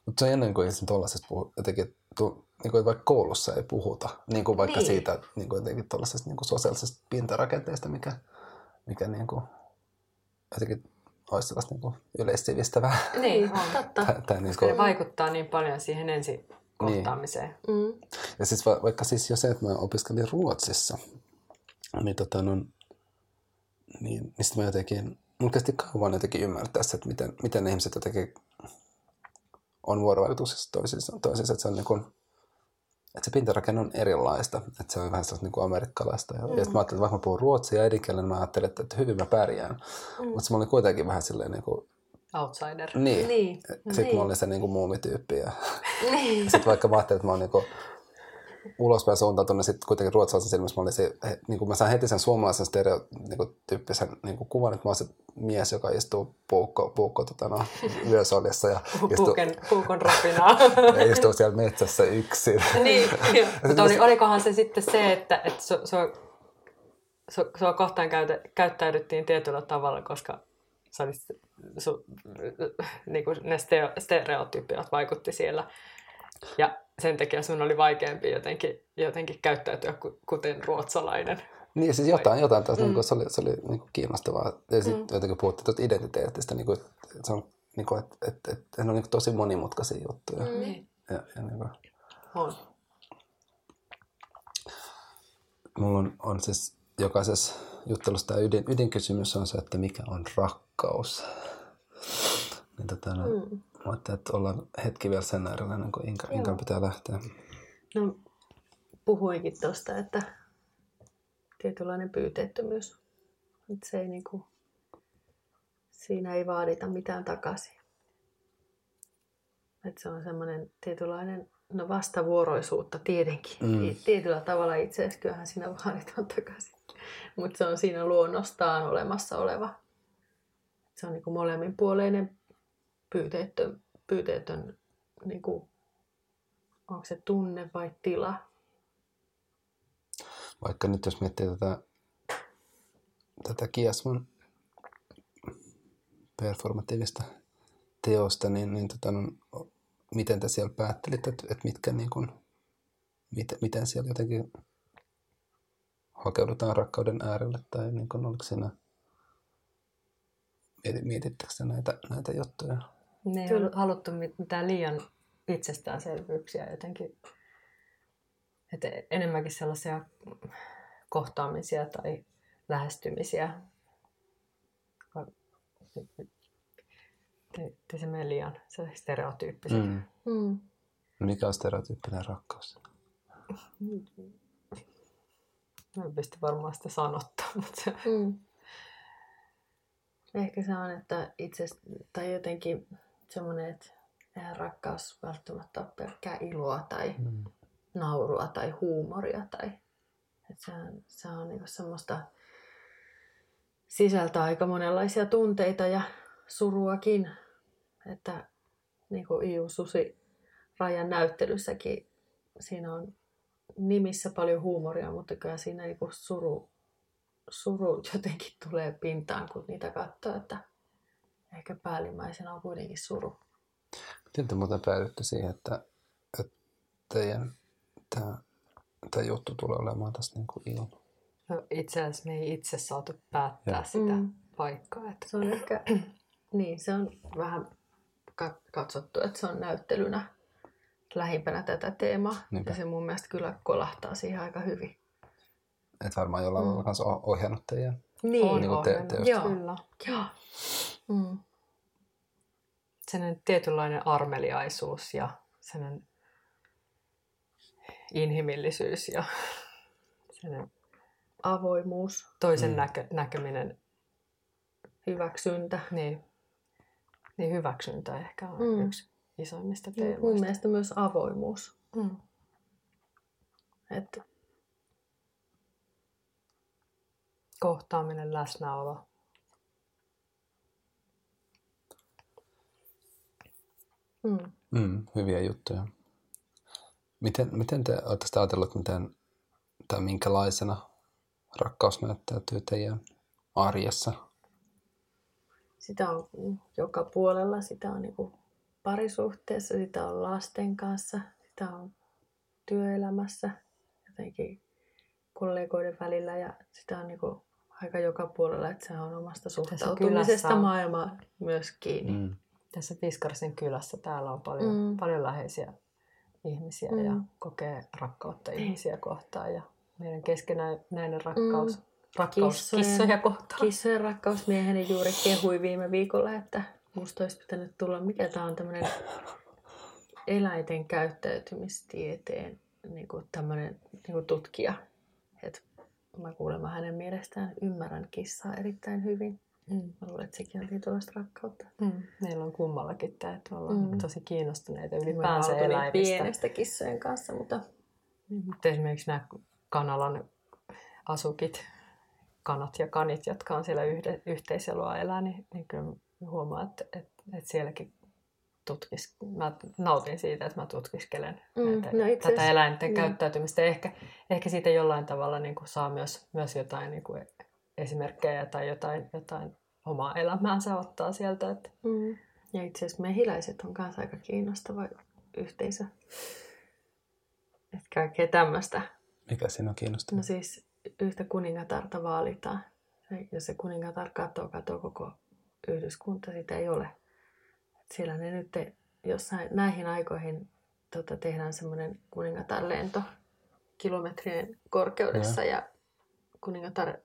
Mutta se on ennen kuin sen tuollaisesta puhu, jotenkin, tu, niin kuin vaikka koulussa ei puhuta, niin kuin vaikka Niin. niin. siitä niin kuin jotenkin tuollaisesta niin kuin sosiaalisesta pintarakenteesta, mikä, mikä niin kuin, jotenkin olisi sellaista niin kuin yleissivistävää. Niin, on. Totta. Tää, tää, niin Koska ne kuin, vaikuttaa niin paljon siihen ensi kohtaamiseen. Mm. ja siis va, vaikka siis jo se, että mä opiskelin Ruotsissa, niin tota, no, niin, niin sitten mä jotenkin, mun kesti kauan jotenkin ymmärtää se, että miten, miten ne ihmiset jotenkin on vuorovaikutuksessa toisiinsa, toisiinsa että se on niin kuin, että se pintarakenne on erilaista, että se on vähän sellaista niin kuin amerikkalaista. Ja, mm. ja sitten mä ajattelin, että vaikka mä puhun ruotsia ja äidinkielen, mä ajattelin, että, että hyvin mä pärjään. Mm. Mutta se mä olin kuitenkin vähän silleen niin kuin, Outsider. niin. Niin. Sitten niin. mä olin se niin kuin muumityyppi. Ja Niin. sitten vaikka mä ajattelin, että mä oon niin kuin, ulospäin suuntautunut, niin sitten kuitenkin ruotsalaisen silmissä mä olin se, niin kuin mä sain heti sen suomalaisen stereotyyppisen niin kuin kuvan, että mä oon se mies, joka istuu puukko, puukko tota, no, yösolissa ja istuu, Puuken, puukon rapinaa. ja istuu siellä metsässä yksin. niin, joo. mutta oli, olikohan se sitten se, että, että su, su, su, sua kohtaan käytä, käyttäydyttiin tietyllä tavalla, koska sä olit, su, niin kuin ne stereo, stereotypiat vaikutti siellä. Ja sen takia sun oli vaikeampi jotenkin, jotenkin käyttäytyä ku- kuten ruotsalainen. Niin, siis jotain, jotain taas, mm. niin kuin, se oli, se oli niin kuin kiinnostavaa. Ja sitten mm. jotenkin puhuttiin tuota identiteetistä, niin kuin, että se on, niin kuin, että, että, että ne on niin kuin tosi monimutkaisia juttuja. Mm. Niin. Ja, ja niin kuin, On. mulla on, on siis jokaisessa juttelussa tämä ydin, ydinkysymys on se, että mikä on rakkaus. Niin tota, no, mm. Ajattelin, että ollaan hetki vielä sen äärellä, ennen kuin Inka, Inkan pitää lähteä. No, puhuikin tuosta, että tietynlainen pyyteettömyys. Että se ei niinku, siinä ei vaadita mitään takaisin. Että se on semmoinen tietynlainen, no vastavuoroisuutta tietenkin. Mm. Mm. Tietyllä tavalla itse asiassa kyllähän siinä vaaditaan takaisin. Mutta se on siinä luonnostaan olemassa oleva. Se on niinku molemminpuoleinen pyyteetön, pyyteetön niinku, onko se tunne vai tila. Vaikka nyt jos miettii tätä, tätä Kiasman performatiivista teosta, niin, niin tota, no, miten te siellä päättelitte, että, että mitkä niin kuin, miten, miten siellä jotenkin hakeudutaan rakkauden äärelle, tai niin kuin, oliko siinä, mieti- mietittekö te näitä, näitä juttuja? Ne ei Kyllä. ole haluttu mit- mitään liian itsestäänselvyyksiä jotenkin. Että enemmänkin sellaisia kohtaamisia tai lähestymisiä. Te, se mene liian se stereotyyppiset. Mm. Mm. Mikä on stereotyyppinen rakkaus? Mä en pysty varmaan sitä sanottaa, mutta se, Mm. Ehkä se on, että itse, tai jotenkin semmoinen, että eihän rakkaus välttämättä ole pelkkää iloa tai Mm. naurua tai huumoria. Tai, että se on, se on niinku semmoista sisältää aika monenlaisia tunteita ja suruakin. Että niin kuin Iu Susi Rajan näyttelyssäkin siinä on nimissä paljon huumoria, mutta kyllä siinä niinku suru, suru jotenkin tulee pintaan, kun niitä katsoo, että ehkä päällimmäisenä on kuitenkin suru. Miten te muuten päädytte siihen, että, että teidän tämä, tämä juttu tulee olemaan tässä niin kuin ilman? no itse asiassa me ei itse saatu päättää Joo. sitä Mm. paikkaa. Että Se on ehkä, niin se on vähän ka- katsottu, että se on näyttelynä lähimpänä tätä teemaa. Niinpä. Ja se mun mielestä kyllä kolahtaa siihen aika hyvin. Että varmaan jollain Mm. lailla kanssa o- ohjannut teidän. Niin, on Niin kuin te- ohjelma. teosta. Joo. Kyllä. Joo. Mm. Sellainen tietynlainen armeliaisuus ja sellainen inhimillisyys ja sellainen Avoimuus, toisen Mm. näkö, näkeminen, hyväksyntä. niin, niin hyväksyntä ehkä on Mm. yksi isoimmista Mun teemoista. mielestä myös avoimuus. Mm. Että Kohtaaminen, läsnäolo. Mm. Mm, hyviä juttuja. Miten, miten te olette sitä ajatellut, miten, tai minkälaisena rakkaus näyttäytyy teidän arjessa? sitä on joka puolella, sitä on niin parisuhteessa, sitä on lasten kanssa, sitä on työelämässä, jotenkin kollegoiden välillä ja sitä on niin kuin aika joka puolella, että se on omasta suhtautumisesta on... maailmaa myös kiinni. Mm. Tässä Piskarsin kylässä täällä on paljon, mm. paljon läheisiä ihmisiä mm. ja kokee rakkautta mm. ihmisiä kohtaan ja meidän keskenäinen rakkaus, mm. rakkaus kissoja, kissoja kohtaan. Kissojen rakkaus mieheni juuri kehui viime viikolla, että musta olisi pitänyt tulla, mikä tämä on tämmöinen eläinten käyttäytymistieteen niin kuin tämmöinen niin kuin tutkija. Et mä kuulemma hänen mielestään ymmärrän kissaa erittäin hyvin. Mm. Mä luulen, että sekin on tietynlaista rakkautta. Mm. Meillä on kummallakin tämä, että ollaan mm. tosi kiinnostuneita ylipäänsä eläimistä. pienestä kissojen kanssa, mutta... Mutta esimerkiksi nämä kanalan asukit, kanat ja kanit, jotka on siellä yhde, yhteiseloa elää, niin, niin kyllä huomaa, että, että, että sielläkin tutkis, mä nautin siitä, että mä tutkiskelen mm, näitä, no tätä eläinten mm. käyttäytymistä. Ehkä, ehkä siitä jollain tavalla niin kuin saa myös, myös jotain niin kuin esimerkkejä tai jotain, jotain omaa elämäänsä ottaa sieltä. Että... Mm. Ja itse asiassa mehiläiset on myös aika kiinnostava yhteisö. Että kaikkea tämmöistä. Mikä siinä on kiinnostavaa? No siis yhtä kuningatarta vaalitaan. Jos se kuningatar katsoo, katsoo koko yhdyskunta, sitä ei ole. Siellä ne nyt jossain näihin aikoihin tota, tehdään semmoinen kuningatar lento kilometrien korkeudessa ja, ja kuningatar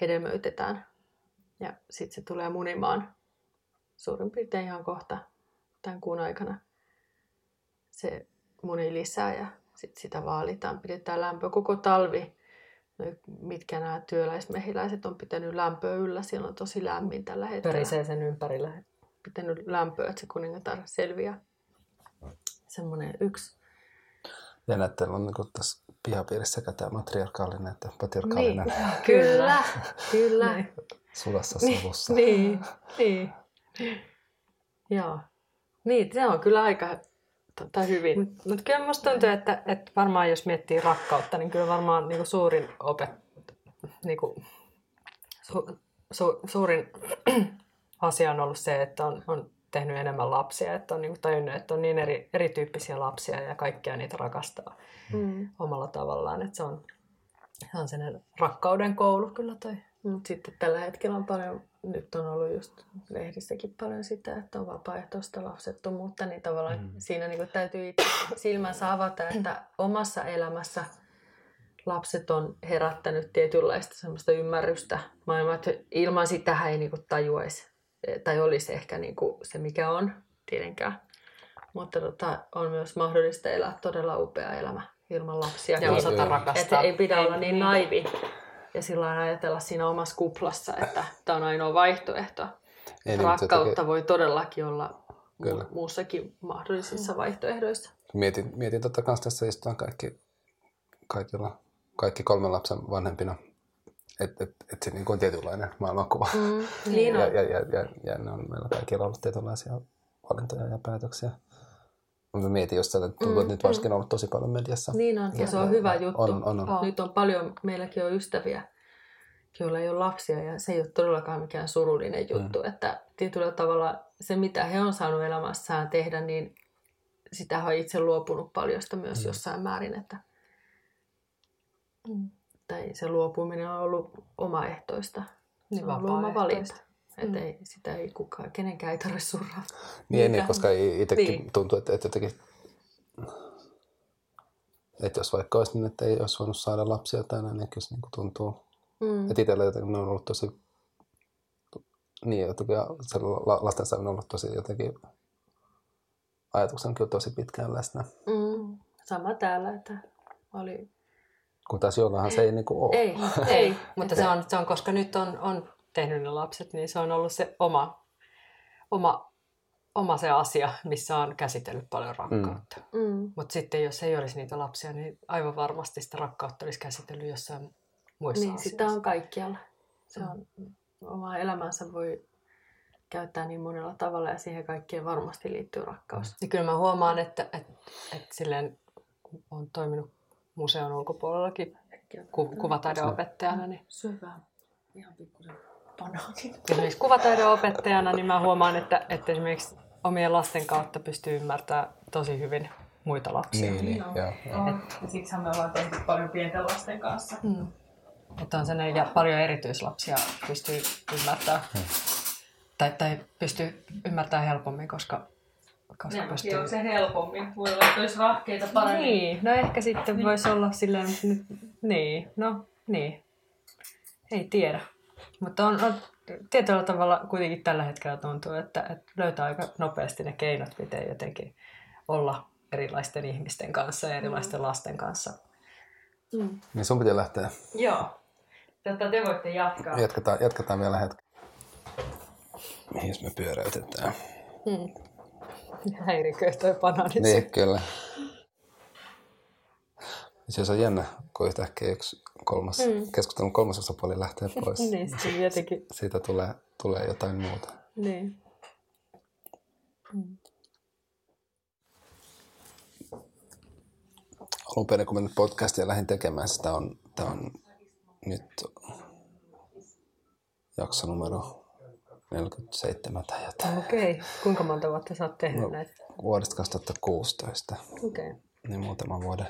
hedelmöitetään. Ja sitten se tulee munimaan suurin piirtein ihan kohta tämän kuun aikana. Se muni lisää ja sitten sitä vaalitaan, pidetään lämpö koko talvi. No, mitkä nämä työläismehiläiset on pitänyt lämpöä yllä, siellä on tosi lämmin tällä hetkellä. Perisee sen ympärillä. Pitänyt lämpöä, että se kuningatar selviää. Semmoinen yksi. Ja näette, on niin tässä pihapiirissä sekä tämä matriarkaalinen että patriarkaalinen. Niin, kyllä, kyllä. Niin. Sulassa sovussa. Niin, niin. Joo. Niin, se on kyllä aika tota, hyvin. Mutta mut kyllä musta tuntuu, että, että varmaan jos miettii rakkautta, niin kyllä varmaan niin kuin suurin opet, niin kuin, su, su, suurin asia on ollut se, että on, on tehnyt enemmän lapsia, että on niin tajunnut, että on niin eri, erityyppisiä lapsia ja kaikkia niitä rakastaa mm. omalla tavallaan. Että se on, se on sellainen rakkauden koulu kyllä toi. Mutta sitten tällä hetkellä on paljon, nyt on ollut just lehdissäkin paljon sitä, että on vapaaehtoista lapsettomuutta, niin tavallaan mm. siinä niin täytyy itse silmänsä avata, että omassa elämässä lapset on herättänyt tietynlaista semmoista ymmärrystä maailmaa, että ilman sitä ei niin tajuaisi tai olisi ehkä niin kuin se, mikä on, tietenkään. Mutta tota, on myös mahdollista elää todella upea elämä ilman lapsia. Ja osata rakastaa. Että ei pidä olla niin naivi ja sillä ajatella siinä omassa kuplassa, että tämä on ainoa vaihtoehto. Ei, niin, Rakkautta niin, voi todellakin olla Kyllä. muussakin mahdollisissa vaihtoehdoissa. Mietin, mietin totta kanssa tässä istutaan kaikki, kaikilla, kaikki kolmen lapsen vanhempina että et, et se niin on tietynlainen maailmankuva. Mm, niin ja, ja, ja, ja, ja ne on meillä kaikilla ollut tietynlaisia valintoja ja päätöksiä. Mä mietin just että tuntuu, että nyt mm, varsinkin on ollut tosi paljon mediassa. Niin on, ja, ja se on hyvä juttu. On, on, on. Nyt on paljon, meilläkin on ystäviä, joilla ei ole lapsia, ja se ei ole todellakaan mikään surullinen juttu. Mm. Että tietyllä tavalla se, mitä he on saanut elämässään tehdä, niin sitä on itse luopunut paljosta myös mm. jossain määrin. Että... Mm tai se luopuminen on ollut omaehtoista. Se on ollut oma valinta. Että mm. ei, sitä ei kukaan, kenenkään ei tarvitse surraa. Niin, niin koska itsekin niin. tuntuu, että, että jotenkin, että jos vaikka olisi niin, että ei olisi voinut saada lapsia tai näin, niin kyllä se niin tuntuu. Mm. Että itsellä jotenkin ne on ollut tosi, niin jotenkin se lastensa on ollut tosi jotenkin, ajatuksen kyllä tosi pitkään läsnä. Mm. Sama täällä, että oli kun taas jollahan se ei niin kuin ole. Ei, ei. mutta se on, se on, koska nyt on, on tehnyt ne lapset, niin se on ollut se oma, oma, oma se asia, missä on käsitellyt paljon rakkautta. Mm. Mm. Mutta sitten jos ei olisi niitä lapsia, niin aivan varmasti sitä rakkautta olisi käsitellyt jossain muissa niin, asioissa. sitä on kaikkialla. Se on, mm. oma elämänsä voi käyttää niin monella tavalla ja siihen kaikkeen varmasti liittyy rakkaus. Ja kyllä mä huomaan, että, että, että silleen, kun olen toiminut museon ulkopuolellakin ku, kuvataideopettajana. Niin, Syvä. ihan pikkusen banaanin. Esimerkiksi kuvataidon opettajana niin mä huomaan, että, että esimerkiksi omien lasten kautta pystyy ymmärtämään tosi hyvin muita lapsia. Niin, niin, no. joo, joo. Et, ja siksi me ollaan tehty paljon pienten lasten kanssa. Mm. Että on sellainen, ja paljon erityislapsia pystyy ymmärtämään. Hmm. Tai, tai pystyy ymmärtämään helpommin, koska koska ne, pystyy... on se helpommin. Voi olla, että olisi rahkeita paremmin. Niin, no ehkä sitten niin. voisi olla silleen, nyt, niin, no niin. Ei tiedä. Mutta on, on tietyllä tavalla kuitenkin tällä hetkellä tuntuu, että, että löytää aika nopeasti ne keinot, miten jotenkin olla erilaisten ihmisten kanssa ja erilaisten mm. lasten kanssa. Mm. Niin sun pitää lähteä. Joo. Tätä te voitte jatkaa. Jatketaan, jatketaan vielä hetki. Mihin me pyöräytetään? Mm. Häiriköi toi banaani. Niin, kyllä. Se on jännä, kun yhtäkkiä yksi kolmas, mm. keskustelun kolmas osapuoli lähtee pois. niin, sitten jotenkin. Siitä tulee, tulee jotain muuta. Niin. Mm. Alun perin, kun mä nyt podcastia lähdin tekemään, sitä on, tämä on nyt jakso numero 47 tai jotain. Okei. Okay. Kuinka monta vuotta sä oot tehnyt no, näitä? Vuodesta 2016. Okei. Okay. Niin muutaman vuoden.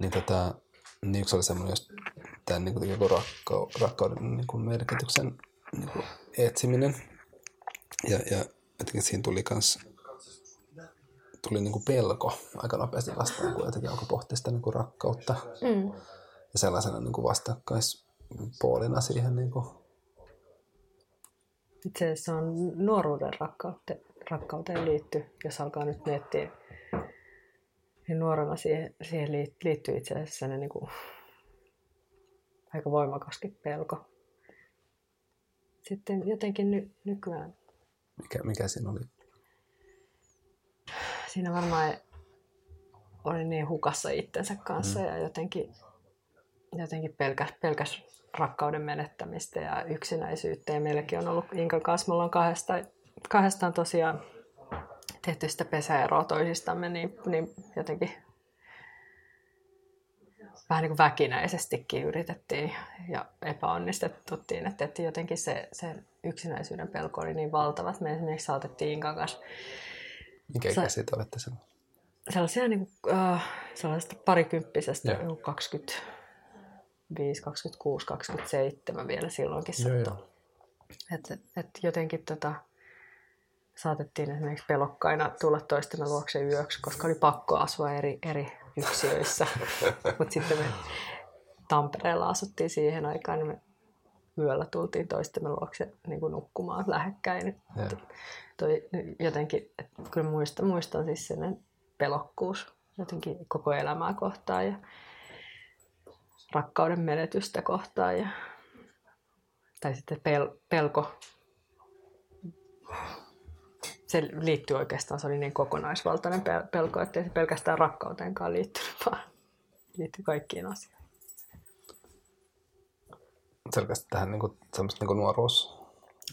Niin, tota, niin yksi oli semmoinen just tämän niin kuin, joku rakka, rakkauden niin kuin merkityksen niin kuin etsiminen. Ja, ja jotenkin siinä tuli kans tuli niin kuin pelko aika nopeasti vastaan, kun jotenkin alkoi pohtia sitä niin kuin rakkautta. Mm. Ja sellaisena niin kuin vastakkaispuolina siihen niin kuin itse asiassa on nuoruuden rakkauteen, rakkauteen liitty, jos alkaa nyt miettiä. Niin nuorena siihen, siihen liittyy itse asiassa niin kuin, aika voimakaskin pelko. Sitten jotenkin ny, nykyään... Mikä, mikä siinä oli? Siinä varmaan oli niin hukassa itsensä kanssa mm. ja jotenkin, jotenkin pelkäs, pelkäs rakkauden menettämistä ja yksinäisyyttä. Ja meilläkin on ollut Inkan kanssa, me ollaan kahdesta, kahdestaan tosiaan tehty sitä pesäeroa toisistamme, niin, niin jotenkin vähän niin kuin väkinäisestikin yritettiin ja epäonnistettiin, että, että jotenkin se, se yksinäisyyden pelko oli niin valtava, että me esimerkiksi saatettiin Inkan kanssa... Mikä ikäisiä te olette sen? Sellaisia niin kuin, äh, sellaisesta parikymppisestä, 20, 25, 26, 27 vielä silloinkin sattui. Että et jotenkin tota, saatettiin esimerkiksi pelokkaina tulla toistemme luokse yöksi, koska oli pakko asua eri, eri yksiöissä. Mutta sitten me Tampereella asuttiin siihen aikaan, niin me yöllä tultiin toistemme luokse niin kuin nukkumaan lähekkäin. Toi, jotenkin, että kyllä muistan, muistan siis sen pelokkuus jotenkin koko elämää kohtaan. Ja, rakkauden menetystä kohtaan. Ja, tai sitten pel, pelko. Se liittyy oikeastaan, se oli niin kokonaisvaltainen pelko, että ei se pelkästään rakkauteenkaan liittynyt, vaan liittyy kaikkiin asioihin. Selkeästi tähän niin kuin, semmoista niin kuin nuoruus.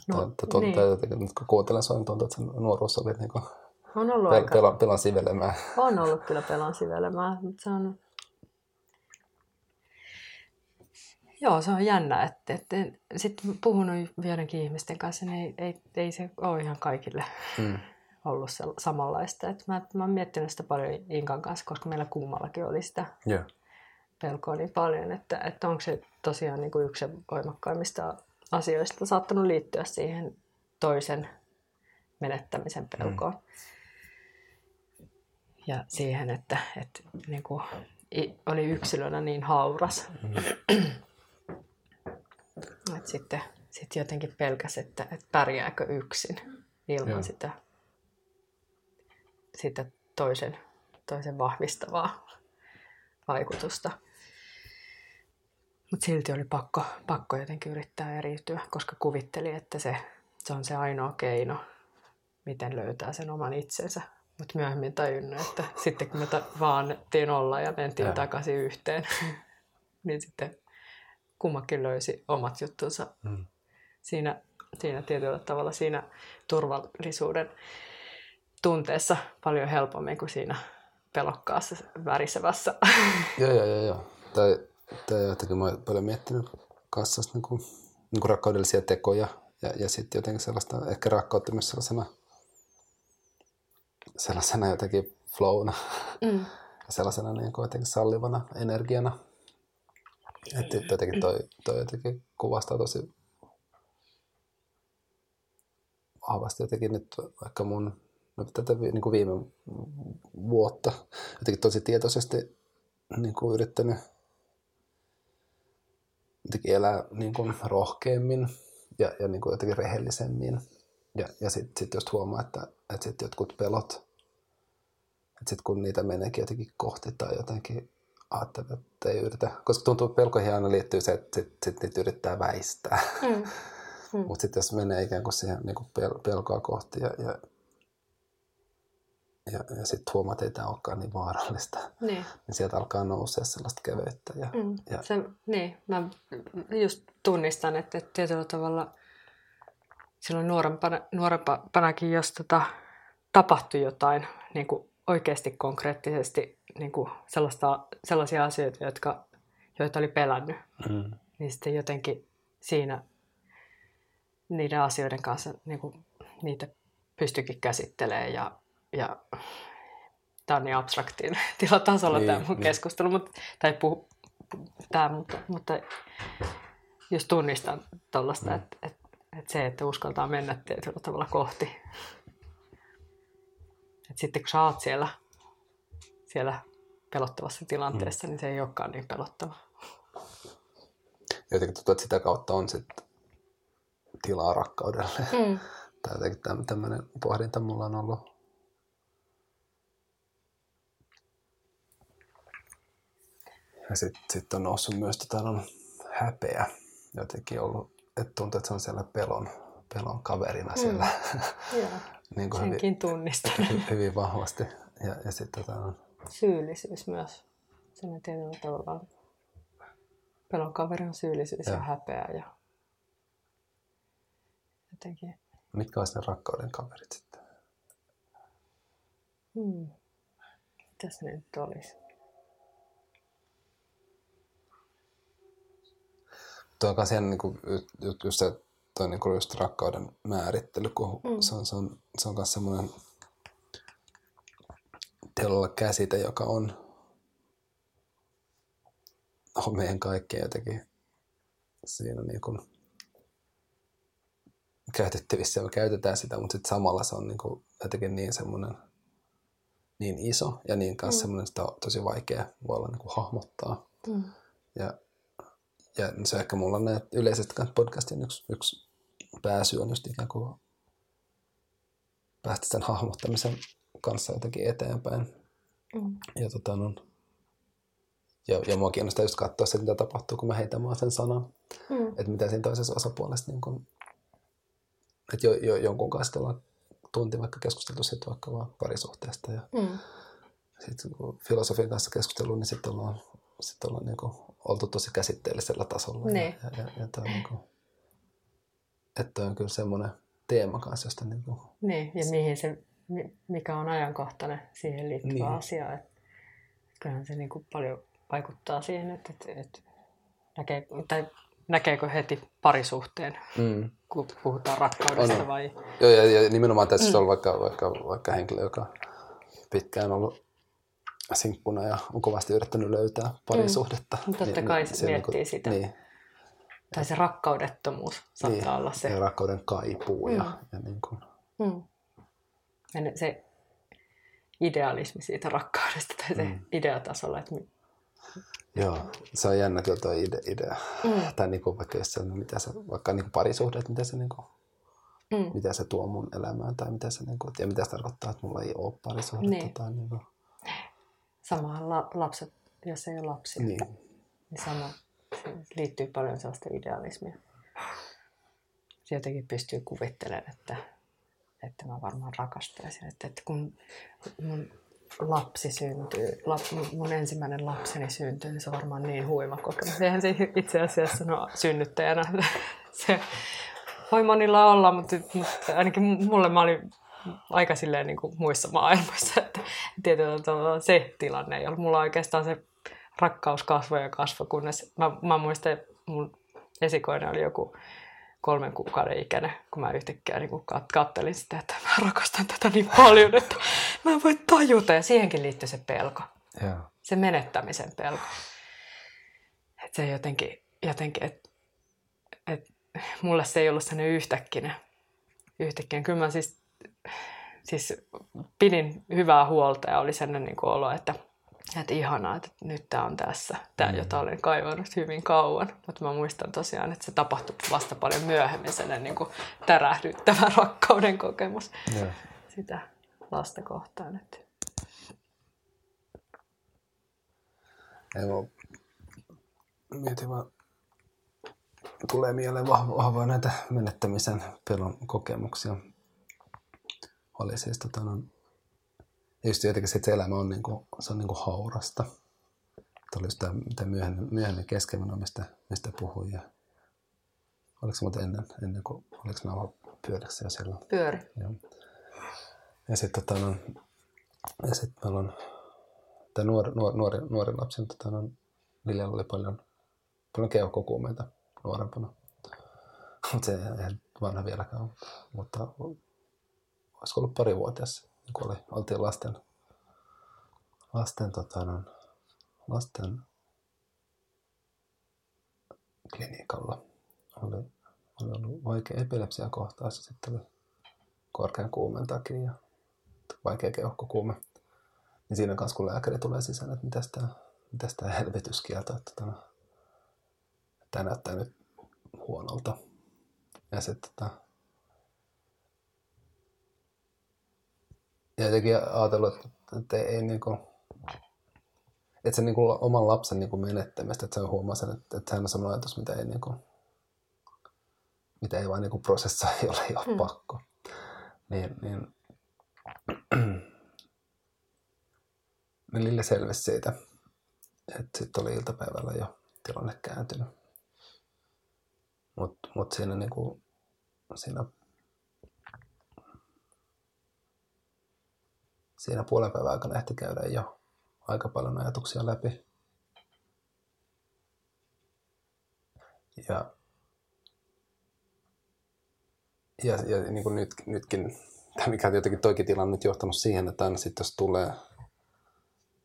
No, tai, tai, niin. tai, nyt kun kuuntelen sua, niin tuntuu, että nuoruus oli niin kuin, on ollut pel, aika... pelan, pelan sivelemään. On ollut kyllä pelan sivelemään, mutta se on Joo, se on jännä. Että, että sitten puhunut joidenkin ihmisten kanssa, niin ei, ei, ei se ole ihan kaikille mm. ollut se, samanlaista. Et mä, mä oon miettinyt sitä paljon Inkan kanssa, koska meillä kummallakin oli sitä yeah. pelkoa niin paljon, että, että onko se tosiaan niin kuin yksi voimakkaimmista asioista saattanut liittyä siihen toisen menettämisen pelkoon. Mm. Ja siihen, että, että niin kuin, oli yksilönä niin hauras. Mm. Sitten sit jotenkin pelkäs, että, että pärjääkö yksin ilman Joo. sitä, sitä toisen, toisen vahvistavaa vaikutusta. Mutta silti oli pakko, pakko jotenkin yrittää eriytyä, koska kuvitteli, että se, se on se ainoa keino, miten löytää sen oman itsensä. Mutta myöhemmin tajunnut, että sitten kun me ta- vaan olla ja mentiin ja. takaisin yhteen, niin sitten kummakin löysi omat juttunsa mm. siinä, siinä tietyllä tavalla siinä turvallisuuden tunteessa paljon helpommin kuin siinä pelokkaassa värisevässä. Joo, joo, joo. joo. Tai, tai jotenkin mä olen paljon miettinyt kanssa niin kuin niin kuin rakkaudellisia tekoja ja, ja sitten jotenkin sellaista, ehkä rakkautta myös sellaisena, sellaisena jotenkin flowna mm. ja sellaisena niin kuin jotenkin sallivana energiana. Että jotenkin toi, toi jotenkin kuvastaa tosi vahvasti jotenkin nyt vaikka mun no, tätä niin kuin viime vuotta jotenkin tosi tietoisesti niin kuin yrittänyt jotenkin elää niin kuin rohkeammin ja, ja niin kuin jotenkin rehellisemmin. Ja, ja sitten sit just huomaa, että, että sit jotkut pelot, että sitten kun niitä meneekin jotenkin kohti tai jotenkin ajattelee, että ei yritä, koska tuntuu, että pelkoihin aina liittyy se, että sit, sit niitä yrittää väistää. Mm. Mm. Mutta sitten jos menee ikään kuin siihen niin kuin pel- pelkoa kohti ja, ja, ja, ja sitten huomaa, että ei tämä olekaan niin vaarallista, niin. niin sieltä alkaa nousea sellaista keveyttä. Ja, mm. ja... Se, niin, mä just tunnistan, että, että tietyllä tavalla silloin nuorempana, nuorempanakin, jos tota, tapahtui jotain niin kuin oikeasti konkreettisesti niin kuin sellaista, sellaisia asioita, jotka, joita oli pelännyt, mm. niin sitten jotenkin siinä niiden asioiden kanssa niin kuin, niitä pystyikin käsittelemään ja, ja tämä on niin abstraktiin tilatasolla niin, tämä mun niin. keskustelu, mutta, tai puhu, tämä, mutta, mutta jos tunnistan tuollaista, mm. että, että, että se, että uskaltaa mennä tietyllä tavalla kohti. Että sitten kun sä oot siellä, siellä pelottavassa tilanteessa, mm. niin se ei olekaan niin pelottava. Jotenkin tuntuu, että sitä kautta on sitten tilaa rakkaudelle. Mm. Tai jotenkin tämmöinen pohdinta mulla on ollut. Ja sitten sit on noussut myös tota, on häpeä. Jotenkin ollut, että tuntuu, että se on siellä pelon, pelon kaverina mm. siellä. niin kuin Senkin hyvin, tunnistan. Hyvin, hyvin vahvasti. Ja, ja sitten tota, on... Syyllisyys myös. Sen tietyllä tavalla pelon kaveri on syyllisyys ja, ja häpeä ja jotenkin. Mitkä olisi ne rakkauden kaverit sitten? Hmm. Mitäs ne nyt olisi? Tuo on siihen niin kuin, just se toi niin kuin just rakkauden määrittely, kun mm. se on, se on, se on myös semmoinen teolla käsite, joka on, on meidän kaikkien jotenkin siinä niin kuin käytettävissä ja me käytetään sitä, mutta sitten samalla se on niin kuin jotenkin niin semmoinen niin iso ja niin kanssa mm. semmoinen, sitä on tosi vaikea voi olla niin kuin hahmottaa. Mm. Ja, ja se ehkä mulla on yleisesti podcastin yksi, yksi pääsy on just ikään kuin päästä sen hahmottamisen kanssa jotenkin eteenpäin. Mm. Ja, tota, no, ja, ja mua kiinnostaa just katsoa se, mitä tapahtuu, kun mä heitän vaan sen sanan. Mm. Että mitä siinä toisessa osapuolessa niin kun että jo, jo, jonkun kanssa ollaan tunti vaikka keskusteltu sitten vaikka vaan parisuhteesta ja mm. sitten kun filosofian kanssa keskustellut, niin sitten ollaan, sit ollaan niin kuin, oltu tosi käsitteellisellä tasolla. Niin. Ja, ja, ja tämä on, niin kuin, että on kyllä semmoinen teema kanssa, josta niin kuin... Niin, ja mihin se, mikä on ajankohtainen siihen liittyvä niin. asia. Että kyllähän se niin kuin paljon vaikuttaa siihen, että, että, että näkee, tai näkeekö heti parisuhteen, mm. kun puhutaan rakkaudesta on. vai? Joo, ja, ja nimenomaan tässä mm. on vaikka, vaikka, vaikka henkilö, joka pitkään on ollut sinkkuna ja on kovasti yrittänyt löytää parisuhdetta. Mm. Totta niin, kai niin, se miettii niin kuin, sitä. Niin. Tai se rakkaudettomuus saattaa niin, olla se. Ja rakkauden kaipuu. Mm. Ja, ja, niin kuin. Mm. Ja se idealismi siitä rakkaudesta tai se mm. ideatasolla, että Joo, se on jännä kyllä tuo ide, idea. Mm. Tai niin kuin vaikka jos se, mitä se, vaikka niin kuin parisuhde, että mitä se, niin kuin, mm. mitä se tuo mun elämään tai mitä se, niin kuin, ja mitä se tarkoittaa, että mulla ei ole parisuhdetta. Niin. Tai niin kuin. Samahan la, lapset, jos ei ole lapsia, niin. niin sama, liittyy paljon sellaista idealismia. Se jotenkin pystyy kuvittelemaan, että, että mä varmaan rakastaisin. Että, että kun mun lapsi syntyy, lap, mun ensimmäinen lapseni syntyy, niin se on varmaan niin huima kokemus. Eihän se itse asiassa no, synnyttäjänä se voi monilla olla, mutta, mutta ainakin mulle mä olin aika silleen niin kuin muissa maailmoissa, että tietyllä tavalla se tilanne ei ollut. Mulla oikeastaan se rakkaus kasvoi ja kasvoi, kunnes mä, mä muistan, mun esikoinen oli joku kolmen kuukauden ikäinen, kun mä yhtäkkiä niin kat- kattelin sitä, että mä rakastan tätä niin paljon, että mä en voi tajuta. Ja siihenkin liittyy se pelko, Joo. se menettämisen pelko. Että se jotenkin, jotenkin että et, mulle se ei ollut sellainen yhtäkkinen. yhtäkkinen. Kyllä mä siis, siis pidin hyvää huolta ja oli sellainen niin olo, että että ihanaa, että nyt tämä on tässä, tämä, mm. jota olen kaivannut hyvin kauan. Mutta mä muistan tosiaan, että se tapahtui vasta paljon myöhemmin, sellainen niin kuin tärähdyttävä rakkauden kokemus Joo. sitä lasta kohtaan. Että. Mietin vaan, tulee mieleen vahva, vahva näitä menettämisen pelon kokemuksia. Oli siis tota, no, just jotenkin sit se elämä on, niinku, se on niinku haurasta. Että oli sitä, mitä myöhemmin, myöhemmin keskemmän mistä, mistä puhuin. Ja oliko se muuten ennen, ennen kuin, oliko nauha pyöräksi jo silloin? Pyöri. Joo. Ja sitten tota, no, ja sit meillä on, tämä nuori, nuori, nuori, nuori lapsi, niin tota, no, Liljalla oli paljon, paljon keuhkokuumeita nuorempana. Mutta se ei vanha vieläkään, mutta olisiko ollut pari vuotias, kun oli, oltiin lasten, lasten, tota, no, lasten klinikalla. Oli, oli ollut vaikea epilepsia kohtaus ja sitten oli korkean kuumen takia ja vaikea keuhkokuume. Niin siinä kanssa kun lääkäri tulee sisään, että mitäs tää, mitäs tää helvetys kieltä, että tämä, tämä näyttää nyt huonolta. Ja sitten tota, ja jotenkin ajatellut, että, että ei, ei niinku, että se niinku oman lapsen niinku menettämistä, että se huomaa sen, että, että sehän on sellainen ajatus, mitä ei, niinku, mitä ei vaan niinku ei ole, ei ole Mm. pakko. Niin, niin, niin Lille selvisi siitä, että sitten oli iltapäivällä jo tilanne kääntynyt. Mutta mut siinä, niinku, siinä, siinä puolen päivän aikana ehti käydä jo aika paljon ajatuksia läpi. Ja, ja, ja niin kuin nyt, nytkin, tai mikä jotenkin toikin tilanne nyt johtanut siihen, että aina sitten jos tulee,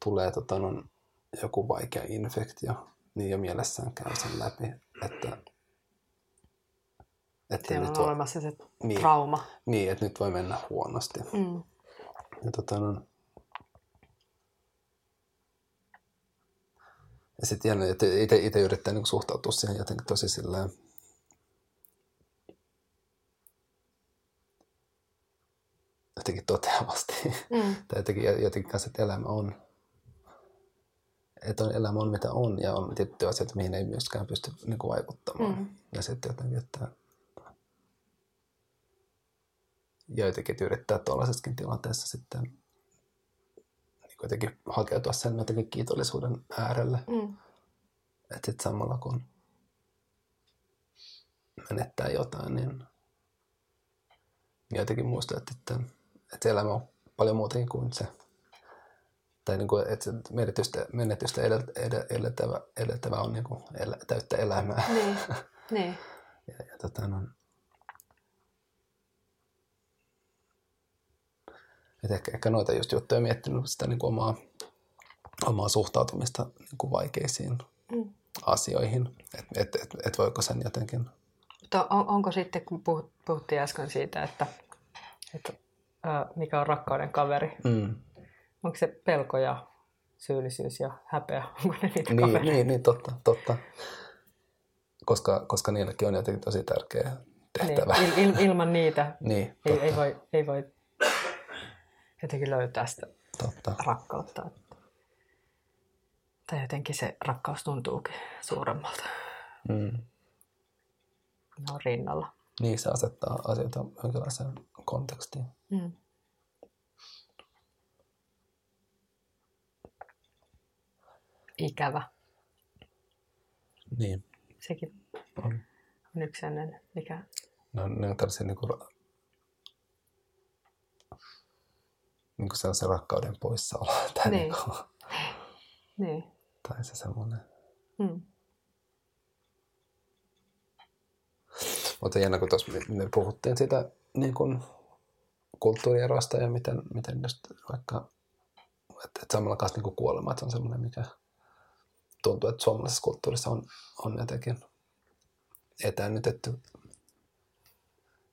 tulee tota, no, joku vaikea infektio, niin jo mielessään käy sen läpi, että, että Siellä nyt on voi, olemassa se Niin. trauma. niin, että nyt voi mennä huonosti. Mm. Ja, tota, no, ja sitten jännä, että itse, yrittää niin suhtautua siihen jotenkin tosi silleen, jotenkin toteavasti. Mm. tai jotenkin, jotenkin kanssa, että elämä on, että on, elämä on mitä on ja on tiettyjä asioita, mihin ei myöskään pysty niin kuin vaikuttamaan. Mm. Ja sitten jotenkin, että että yrittää tuollaisessakin tilanteessa sitten niin jotenkin hakeutua sen jotenkin kiitollisuuden äärelle. Mm. Että sitten samalla kun menettää jotain, niin, jotenkin muistaa, että, että, että elämä on paljon muutakin kuin se. Tai niin kuin, että menetystä, menetystä edel- edel- edeltävä, edeltävä on niin kuin elä, täyttä elämää. Niin. niin. Ja, ja tota, no, et ehkä, ehkä noita just juttuja miettinyt sitä niin kuin omaa, omaa suhtautumista niin kuin vaikeisiin Mm. asioihin. Että et, et, et voiko sen jotenkin... Mutta on, onko sitten, kun puhut, puhuttiin äsken siitä, että, että ää, mikä on rakkauden kaveri, Mm. onko se pelko ja syyllisyys ja häpeä, onko ne niitä Niin, kavereita? niin, niin, totta, totta. Koska, koska niilläkin on jotenkin tosi tärkeä tehtävä. Niin, il, il, ilman niitä niin ei, totta, ei, voi, ei voi jotenkin löytää sitä totta. rakkautta. Tai jotenkin se rakkaus tuntuukin suuremmalta, Mm. ne on rinnalla. Niin se asettaa asioita jonkinlaiseen kontekstiin. Mm. Ikävä. Niin. Sekin On. on yksi sellainen, mikä... Ne on, ne on tällaisia niin kuin, niin kuin sellaisen rakkauden poissaolo. Tai, Niin. niin. Kuin, Niin. tai se semmoinen. Mm. Mutta jännä, kun tuossa me, puhuttiin siitä niin kuin kulttuurieroista ja miten, miten just vaikka, että, että samalla kanssa niin kuolemat on semmoinen, mikä tuntuu, että suomalaisessa kulttuurissa on, on jotenkin etäännytetty.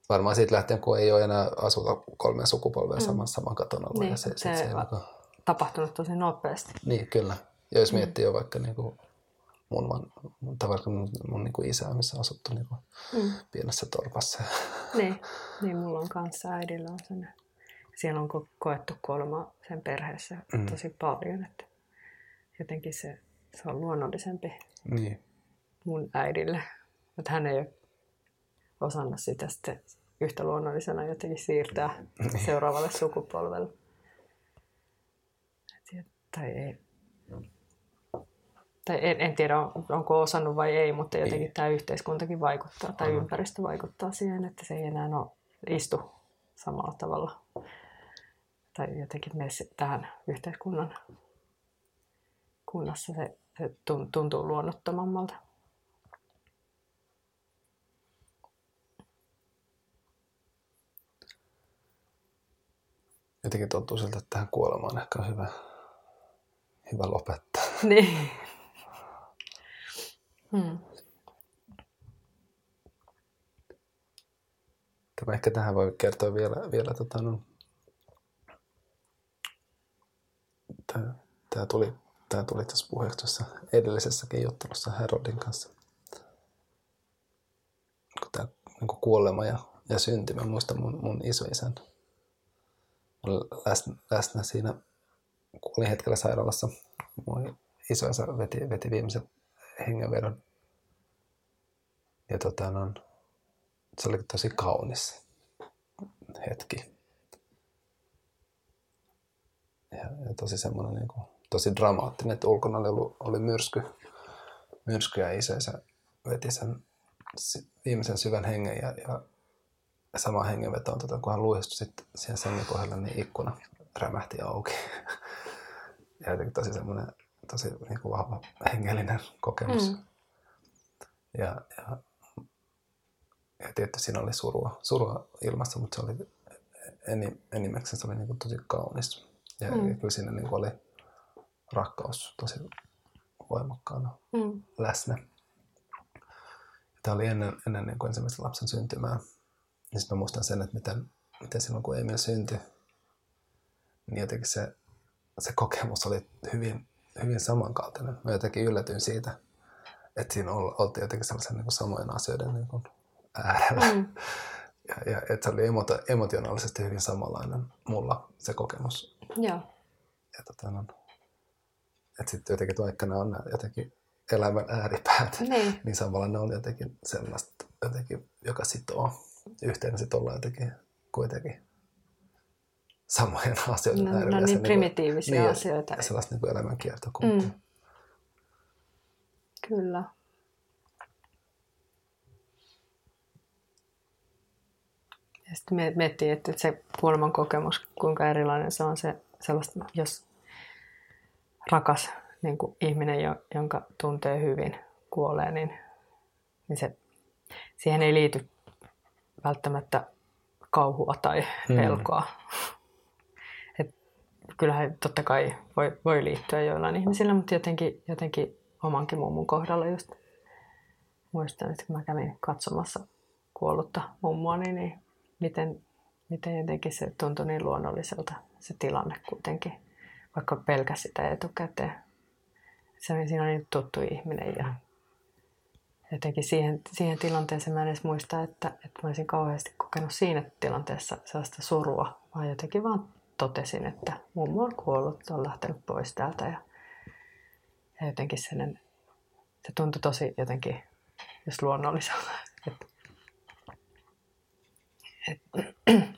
Varmaan siitä lähtien, kun ei ole enää asuta kolme sukupolvea mm. samassa saman katon alla. Niin, ja se, se, se, on tapahtunut tosi nopeasti. Niin, kyllä. Ja jos mm. miettii jo vaikka niin kuin mun, van, vaikka mun, mun niin kuin isä, missä asuttu niin kuin mm. pienessä torpassa. Niin, niin, mulla on kanssa äidillä on sen. Siellä on koettu kuolema sen perheessä mm. tosi paljon, että jotenkin se, se on luonnollisempi niin. mun äidille. Mutta hän ei ole osannut sitä sitten yhtä luonnollisena jotenkin siirtää niin. seuraavalle sukupolvelle. Tai ei, tai en, en tiedä onko osannut vai ei, mutta jotenkin ei. tämä yhteiskuntakin vaikuttaa tai Aha. ympäristö vaikuttaa siihen, että se ei enää ole, istu samalla tavalla tai jotenkin mene tähän yhteiskunnan kunnassa se, se tuntuu luonnottomammalta. Jotenkin tuntuu siltä, että tähän kuolemaan ehkä on hyvä, hyvä lopettaa. Niin. Hmm. Tämä ehkä tähän voi kertoa vielä, vielä tota, no, tämä, tämä tuli, tämä tuli tässä puheeksi tuossa edellisessäkin juttelussa Herodin kanssa. Tämä niin kuolema ja, ja synti, mä muistan mun, mun isoisän läsnä, läsnä siinä, kun olin hetkellä sairaalassa. Mun isoisä veti, veti viimeisen hengenvedon. Ja tota, no, se oli tosi kaunis hetki. Ja, ja tosi semmoinen niin kuin, tosi dramaattinen, että ulkona oli, oli myrsky, myrsky ja isänsä veti sen viimeisen syvän hengen ja, ja sama hengenveto tota, kun hän luistui sitten siihen sengin kohdalla, niin ikkuna rämähti auki. ja jotenkin tosi semmoinen tosi niin kuin vahva hengellinen kokemus. Mm. Ja, ja, ja tietysti siinä oli surua, surua ilmassa, mutta se oli enim, enimmäkseen se oli niin kuin tosi kaunis. Ja, mm. kyllä siinä niin kuin oli rakkaus tosi voimakkaana mm. läsnä. Tämä oli ennen, ennen niin kuin ensimmäisen lapsen syntymää. Ja sitten mä muistan sen, että miten, miten silloin kun Emil syntyi, niin jotenkin se, se kokemus oli hyvin hyvin samankaltainen. Mä jotenkin yllätyin siitä, että siinä oltiin jotenkin sellaisen niin kuin samojen asioiden niin kuin äärellä. Mm. Ja, ja että se oli emota, emotionaalisesti hyvin samanlainen mulla se kokemus. Joo. Ja tota, no, että sitten jotenkin vaikka ne on jotenkin elämän ääripäät, niin, niin samalla ne on jotenkin sellaista, jotenkin, joka sitoo yhteen, sitten ollaan jotenkin kuitenkin samojen asioiden no. No niin primitiivisiä niin, asioita. Ja sellaista niin elämänkiertokuntaa. Mm. Kyllä. Ja sitten miettii, että se kuoleman kokemus, kuinka erilainen se on se sellaista, jos rakas niin kuin ihminen, jonka tuntee hyvin, kuolee, niin, niin se, siihen ei liity välttämättä kauhua tai mm. pelkoa. Mm kyllähän totta kai voi, voi liittyä joillain ihmisillä, mutta jotenkin, jotenkin omankin mummun kohdalla just muistan, että kun mä kävin katsomassa kuollutta mummua, niin, niin miten, miten jotenkin se tuntui niin luonnolliselta se tilanne kuitenkin, vaikka pelkäsi sitä etukäteen. Se oli siinä niin tuttu ihminen ja jotenkin siihen, siihen tilanteeseen mä en edes muista, että, että mä olisin kauheasti kokenut siinä tilanteessa sellaista surua, vaan jotenkin vaan totesin, että mummo on kuollut, on lähtenyt pois täältä ja, ja jotenkin sen, se tuntui tosi jotenkin jos luonnolliselta. Että, et,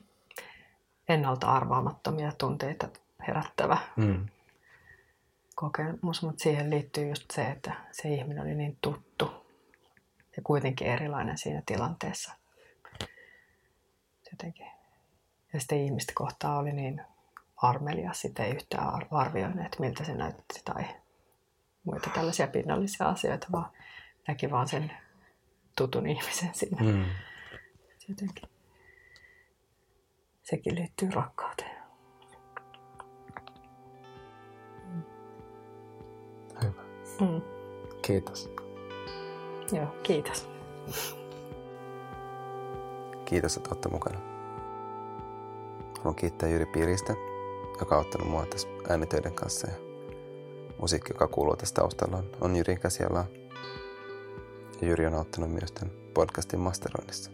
ennalta arvaamattomia tunteita herättävä mm. kokemus, mutta siihen liittyy just se, että se ihminen oli niin tuttu ja kuitenkin erilainen siinä tilanteessa. Jotenkin ja sitten ihmistä kohtaa oli niin armelia, sitä ei yhtään arvioineet, miltä se näytti tai muita tällaisia pinnallisia asioita, vaan näki vaan sen tutun ihmisen siinä. Mm. jotenkin. Sekin liittyy rakkauteen. Hyvä. Mm. Kiitos. Joo, kiitos. Kiitos, että olette mukana. Haluan kiittää Jyri Piiristä, joka on auttanut mua tässä äänitöiden kanssa. Ja musiikki, joka kuuluu tässä taustalla, on, on Jyrin käsialaa. Ja Jyri on auttanut myös tämän podcastin masteroinnissa.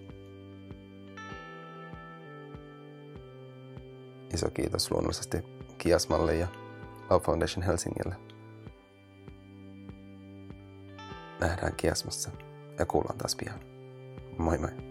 Iso kiitos luonnollisesti Kiasmalle ja Love Foundation Helsingille. Nähdään Kiasmassa ja kuullaan taas pian. Moi moi!